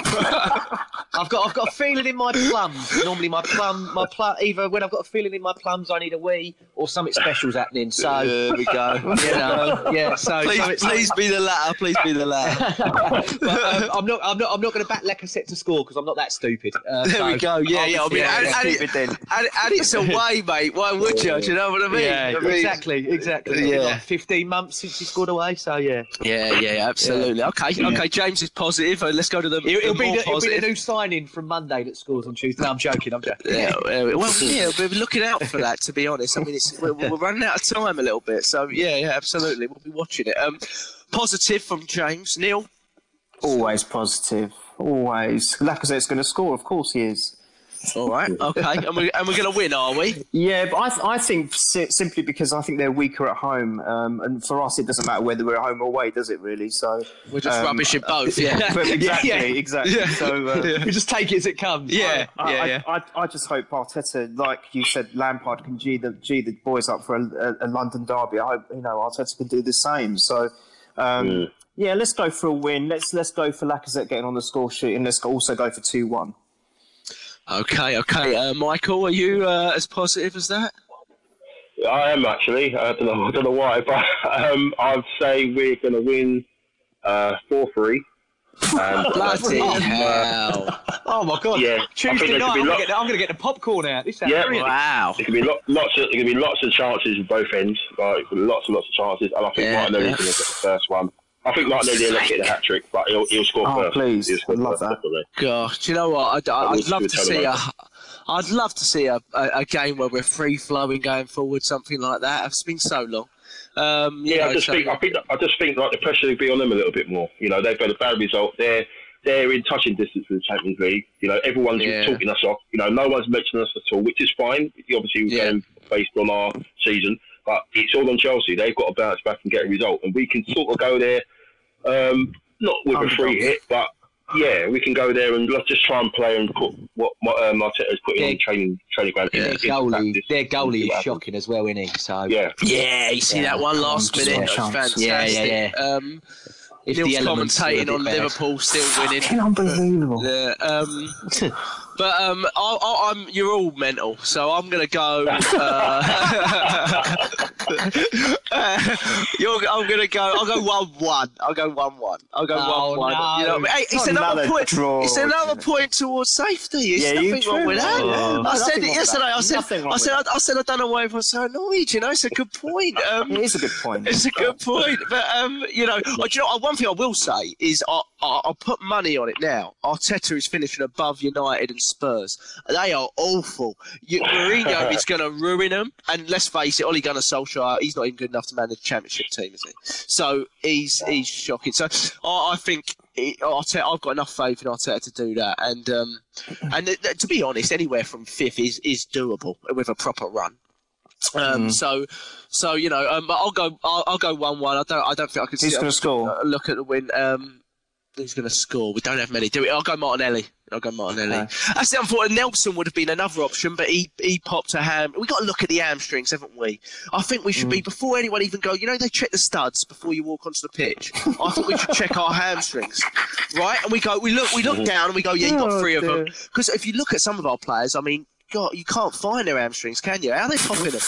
I've got I've got a feeling in my plums. Normally my plum my plum either when I've got a feeling in my plums I need a wee or something special's happening. So There we go. <laughs> you know, yeah. So please, please be the latter. Please be the latter. <laughs> but, um, I'm not I'm not I'm not going to back Lacazette to score because I'm not that stupid. Uh, There we go. Yeah, yeah. I mean, yeah, and, yeah. and, it, Stupid then. and, and it's <laughs> away, mate. Why would you? Do you know what I mean? Yeah, I mean- exactly, exactly. Yeah. Like 15 months since he scored away, so yeah. Yeah, yeah, absolutely. Okay, okay. James is positive. Uh, Let's go to the, It'll, it'll the be more the, it'll be the new signing from Monday that scores on Tuesday. No, I'm joking, I'm joking. Yeah, yeah, well, yeah, we're looking out for that. To be honest, I mean, it's, we're, we're running out of time a little bit. So yeah, yeah, absolutely, we'll be watching it. Um, positive from James Neil. Always positive. Always. Lacazette's going to score. Of course he is. <laughs> All right, okay, and we're and we're going to win, are we? Yeah, but I, th- I think si- simply because I think they're weaker at home, um, and for us it doesn't matter whether we're at home or away, does it really? So We're just um, rubbish at both. Yeah, <laughs> <laughs> exactly, yeah. exactly. Yeah. So uh, We just take it as it comes. yeah, I, yeah, I, yeah. I, I just hope Arteta, like you said, Lampard can g the g the boys up for a, a, a London derby. I hope you know Arteta can do the same. So. Um, Yeah, let's go for a win. Let's let's go for Lacazette getting on the score sheet, and let's also go for two one. Okay, okay. Uh, Michael, are you uh, as positive as that? I am actually. I don't know. I don't know why, but um, I'd say we're going to win uh, four three. And <laughs> Bloody uh, hell! Oh my god. Yeah, Tuesday night, I'm be going lot- to get, gonna get the popcorn out. This sounds Yeah, brilliant. Wow. There could be lo- lots of there could be lots of chances with both ends, like lots and lots of chances. And I think Yeah, Martinelli's yeah. going to get the first one. I think Martinelli will get the hat trick, but he'll, he'll score Oh, first. please. He'll score I'd love first, that. definitely. Gosh, do you know what? I'd, I'd was love to see a, television. I'd love to see a, a, a game where we're free flowing going forward, something like that. It's been so long. Um, Yeah, know, I just so- think I think I just think like the pressure would be on them a little bit more. You know, they've got a bad result. They're they're in touching distance with the Champions League. You know, everyone's Yeah. talking us off. You know, no one's mentioning us at all, which is fine. Obviously, we're Yeah. going based on our season, but it's all on Chelsea. They've got to bounce back and get a result, and we can sort of go there, um, not with a free hit, but. Yeah, we can go there and let's just try and play and put what what um, Arteta's putting Yeah. on training training ground. Their goalie, practice their goalie what is happens. shocking as well, isn't he? So Yeah, yeah, you see Yeah, that one last chance, minute? one That was chance. fantastic. Yeah, yeah, yeah. Um, if Neil's the elements were a commentating on better. Liverpool still winning. Fucking unbelievable. Yeah, um, <laughs> but um, I, I, I'm you're all mental, so I'm gonna go. Uh, <laughs> <laughs> you're, I'm gonna go. I'll go one one. I'll go one one. I'll go Oh, one one. no. You know what I mean? Hey, it's Not another, point. draw, it's another point towards safety. It's Yeah, you nothing wrong true. with that. Yeah. I said it yesterday. that. I said. I said. I, I said. I don't know why everyone's so annoyed. You know, it's a good point. Um, It is a good point. <laughs> it's a good point, but um, you know, do you know one thing I will say is I, I, I'll put money on it now. Arteta is finishing above United and Spurs. They are awful. You, Mourinho <laughs> is going to ruin them, and let's face it, Ole Gunnar Solskjaer, he's not even good enough to manage a championship team, is he? So he's he's shocking. So I, I think. It, Arteta, I've got enough faith in Arteta to do that, and um, and th- th- to be honest, anywhere from fifth is, is doable with a proper run. Um, So, so you know, um, I'll go. I'll, I'll go one-one. I don't. I don't think I can. See, going to score? look at the win. Um, who's going to score? We don't have many, do we? I'll go Martinelli. I'll go Martinelli. Okay. That's the unfortunate. Nelson would have been another option, but he he popped a ham. We got to look at the hamstrings, haven't we? I think we should Mm. be before anyone even go. You know, they check the studs before you walk onto the pitch. I think we should <laughs> check our hamstrings, right? And we go. We look. We look down and we go. Yeah, you got Oh, three of them. Because if you look at some of our players, I mean. God, you can't find their hamstrings, can you? How are they popping them?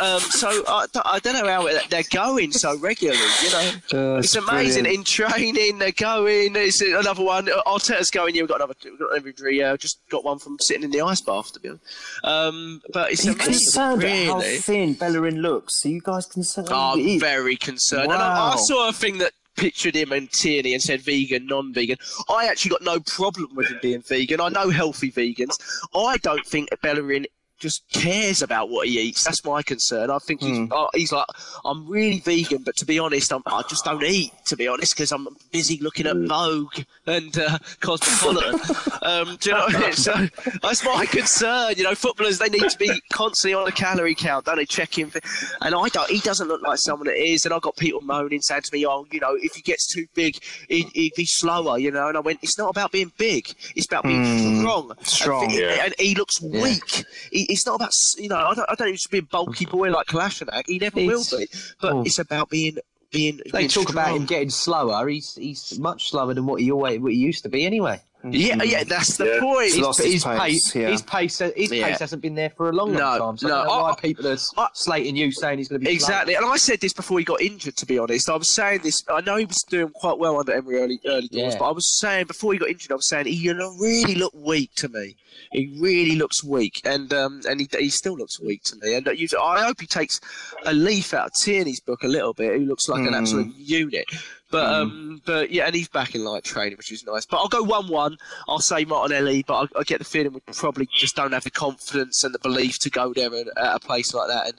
Um, so I, I don't know how they're going so regularly. You know, it's amazing in training. They're going. It's another one. Arteta's going. Yeah, we've got another. We've got injury. Uh, just got one from sitting in the ice bath. To be honest, um, but it's you amazing. concerned at how thin Bellerin looks? Are you guys concerned? Oh, I'm very concerned. And I, I saw a thing that pictured him and Tierney and said vegan, non-vegan. I actually got no problem with him being vegan. I know healthy vegans. I don't think Bellerin just cares about what he eats. That's my concern. I think he's, uh, he's like, I'm really vegan, but to be honest, I'm, I just don't eat, to be honest, because I'm busy looking at Vogue and uh, Cosmopolitan. <laughs> um, do you know what I mean? So that's my concern. You know, footballers, they need to be constantly on a calorie count, don't they? Checking. For, and I don't, he doesn't look like someone that is. And I've got people moaning, saying to me, oh, you know, if he gets too big, he, he'd be slower, you know. And I went, it's not about being big, it's about being strong. strong, And, yeah. and he looks weak. He, it's not about, you know, I don't, I don't need to be a bulky boy like Kalashnikov. He never It's- will be. But oh. it's about being. Being, They being talk about him getting slower. He's he's much slower than what he always what he used to be anyway. Yeah, yeah, that's the Yeah. point. He's lost his pace, pace, yeah. his pace, his Yeah. pace hasn't been there for a long, long No, time. So I no, don't know I- why people are I- slating you saying he's going to be slow. Exactly, and I said this before he got injured. To be honest, I was saying this. I know he was doing quite well under Emery early, early doors, Yeah. but I was saying before he got injured, I was saying he really looked weak to me. He really looks weak, and um, and he, he still looks weak to me. And uh, you, I hope he takes a leaf out of Tierney's book a little bit. He looks like an Mm. absolute unit. But um, but yeah, and he's back in light training, which is nice. But I'll go one-one. I'll say Martinelli, but I, I get the feeling we probably just don't have the confidence and the belief to go there at, at a place like that. And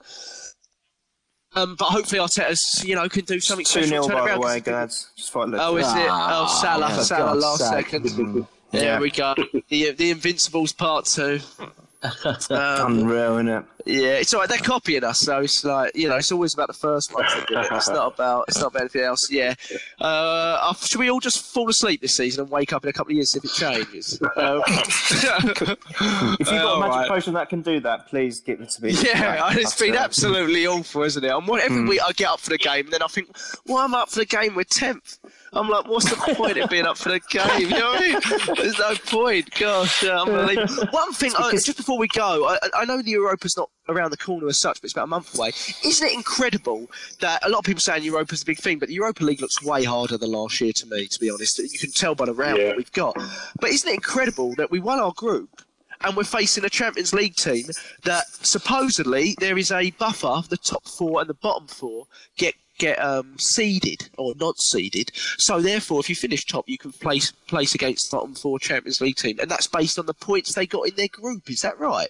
um, but hopefully Arteta's, you know, can do something 2 special. 0, turn by the around, way, 'cause- guys. Just thought Oh, is it? Ah, Oh, Salah, for Salah God's last sake. second. <laughs> There Yeah. we go. The <laughs> the Invincibles part two. Um, Unreal, innit? yeah, it's alright. They're copying us, so it's like you know, it's always about the first one. It's not about it's not about anything else. Yeah. Uh, uh, should we all just fall asleep this season and wake up in a couple of years if it changes? Um, <laughs> If you've got a magic right. potion that can do that, please give it to me. Yeah, Right, <laughs> it's that's been it. absolutely awful, isn't it? And what, every week I get up for the game, and then I think, why well, I'm up for the game. We're tenth. I'm like, what's the point of being up for the game? You know what I mean? There's no point. Gosh, yeah, unbelievable. <laughs> One thing, uh, just before we go, I, I know the Europa's not around the corner as such, but it's about a month away. Isn't it incredible that a lot of people saying Europa's a big thing, but the Europa League looks way harder than last year to me, to be honest. You can tell by the round Yeah. that we've got. But isn't it incredible that we won our group and we're facing a Champions League team that supposedly there is a buffer. The top four and the bottom four get get um, seeded or not seeded. So therefore, if you finish top, you can place place against the bottom four Champions League team, and that's based on the points they got in their group. Is that right?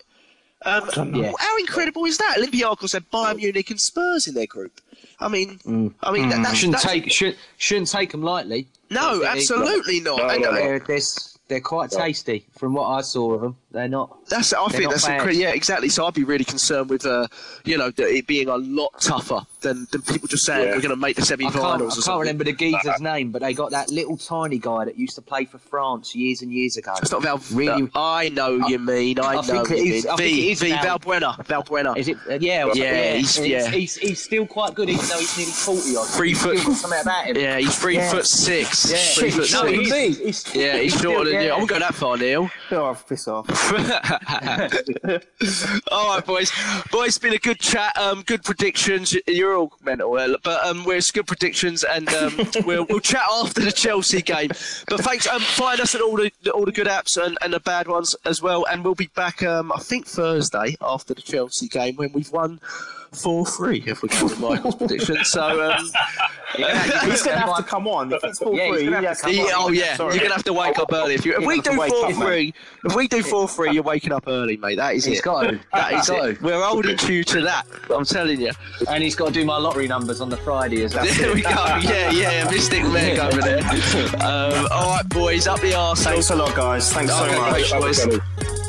Um, Yeah. How incredible is that? Olympiacos had Bayern Munich and Spurs in their group. I mean, I mean that, that's, Shouldn't that's take should, shouldn't take them lightly. no, absolutely not. No, no, no. They're, they're, they're quite tasty from what I saw of them. They're not. That's I think that's bad. incre- yeah exactly. So I'd be really concerned with uh, you know it being a lot tougher than, than people just saying Yeah. we're going to make the I can't, semi-finals. I can't something. remember the geezer's name, but they got that little tiny guy that used to play for France years and years ago. It's not Val. Really- uh, I know you mean. I, I know think it you is- mean. I think V it is V Val- Valbuena. Valbuena. Is it? Uh, yeah, or Yeah, he's- yeah. He's, he's still quite good, even though he's nearly forty odd. Three He's foot- something about him. Yeah, he's three Yeah. foot six. Yeah. Three foot No, six. he's, he's, Yeah, he's shorter than you. I won't go that far, Neil. Oh, piss off. <laughs> all right, boys. Boys, it's been a good chat. Um, good predictions. You're all mental, uh, but um, we're good predictions, and um, <laughs> we'll we'll chat after the Chelsea game. But thanks. Um, find us at all the all the good apps and, and the bad ones as well, and we'll be back. Um, I think Thursday after the Chelsea game when we've won. Four three, if we go with Michael's prediction. So, um, <laughs> He's going to have to come on. If it's 4 Yeah, 3, gonna have yeah, come Yeah, on. oh yeah, Sorry. you're gonna have to wake up early if you. If we do to four up, mate. three, if we do four three, you're waking up early, mate. That is He's it. got to. That is got it. We're holding you to that. I'm telling you. And he's got to do my lottery numbers on the Friday as well. <laughs> There we go. Yeah, yeah, Mystic Meg over there. <laughs> Um, all right, boys, up the arse. Thanks a lot, guys. Thanks so much.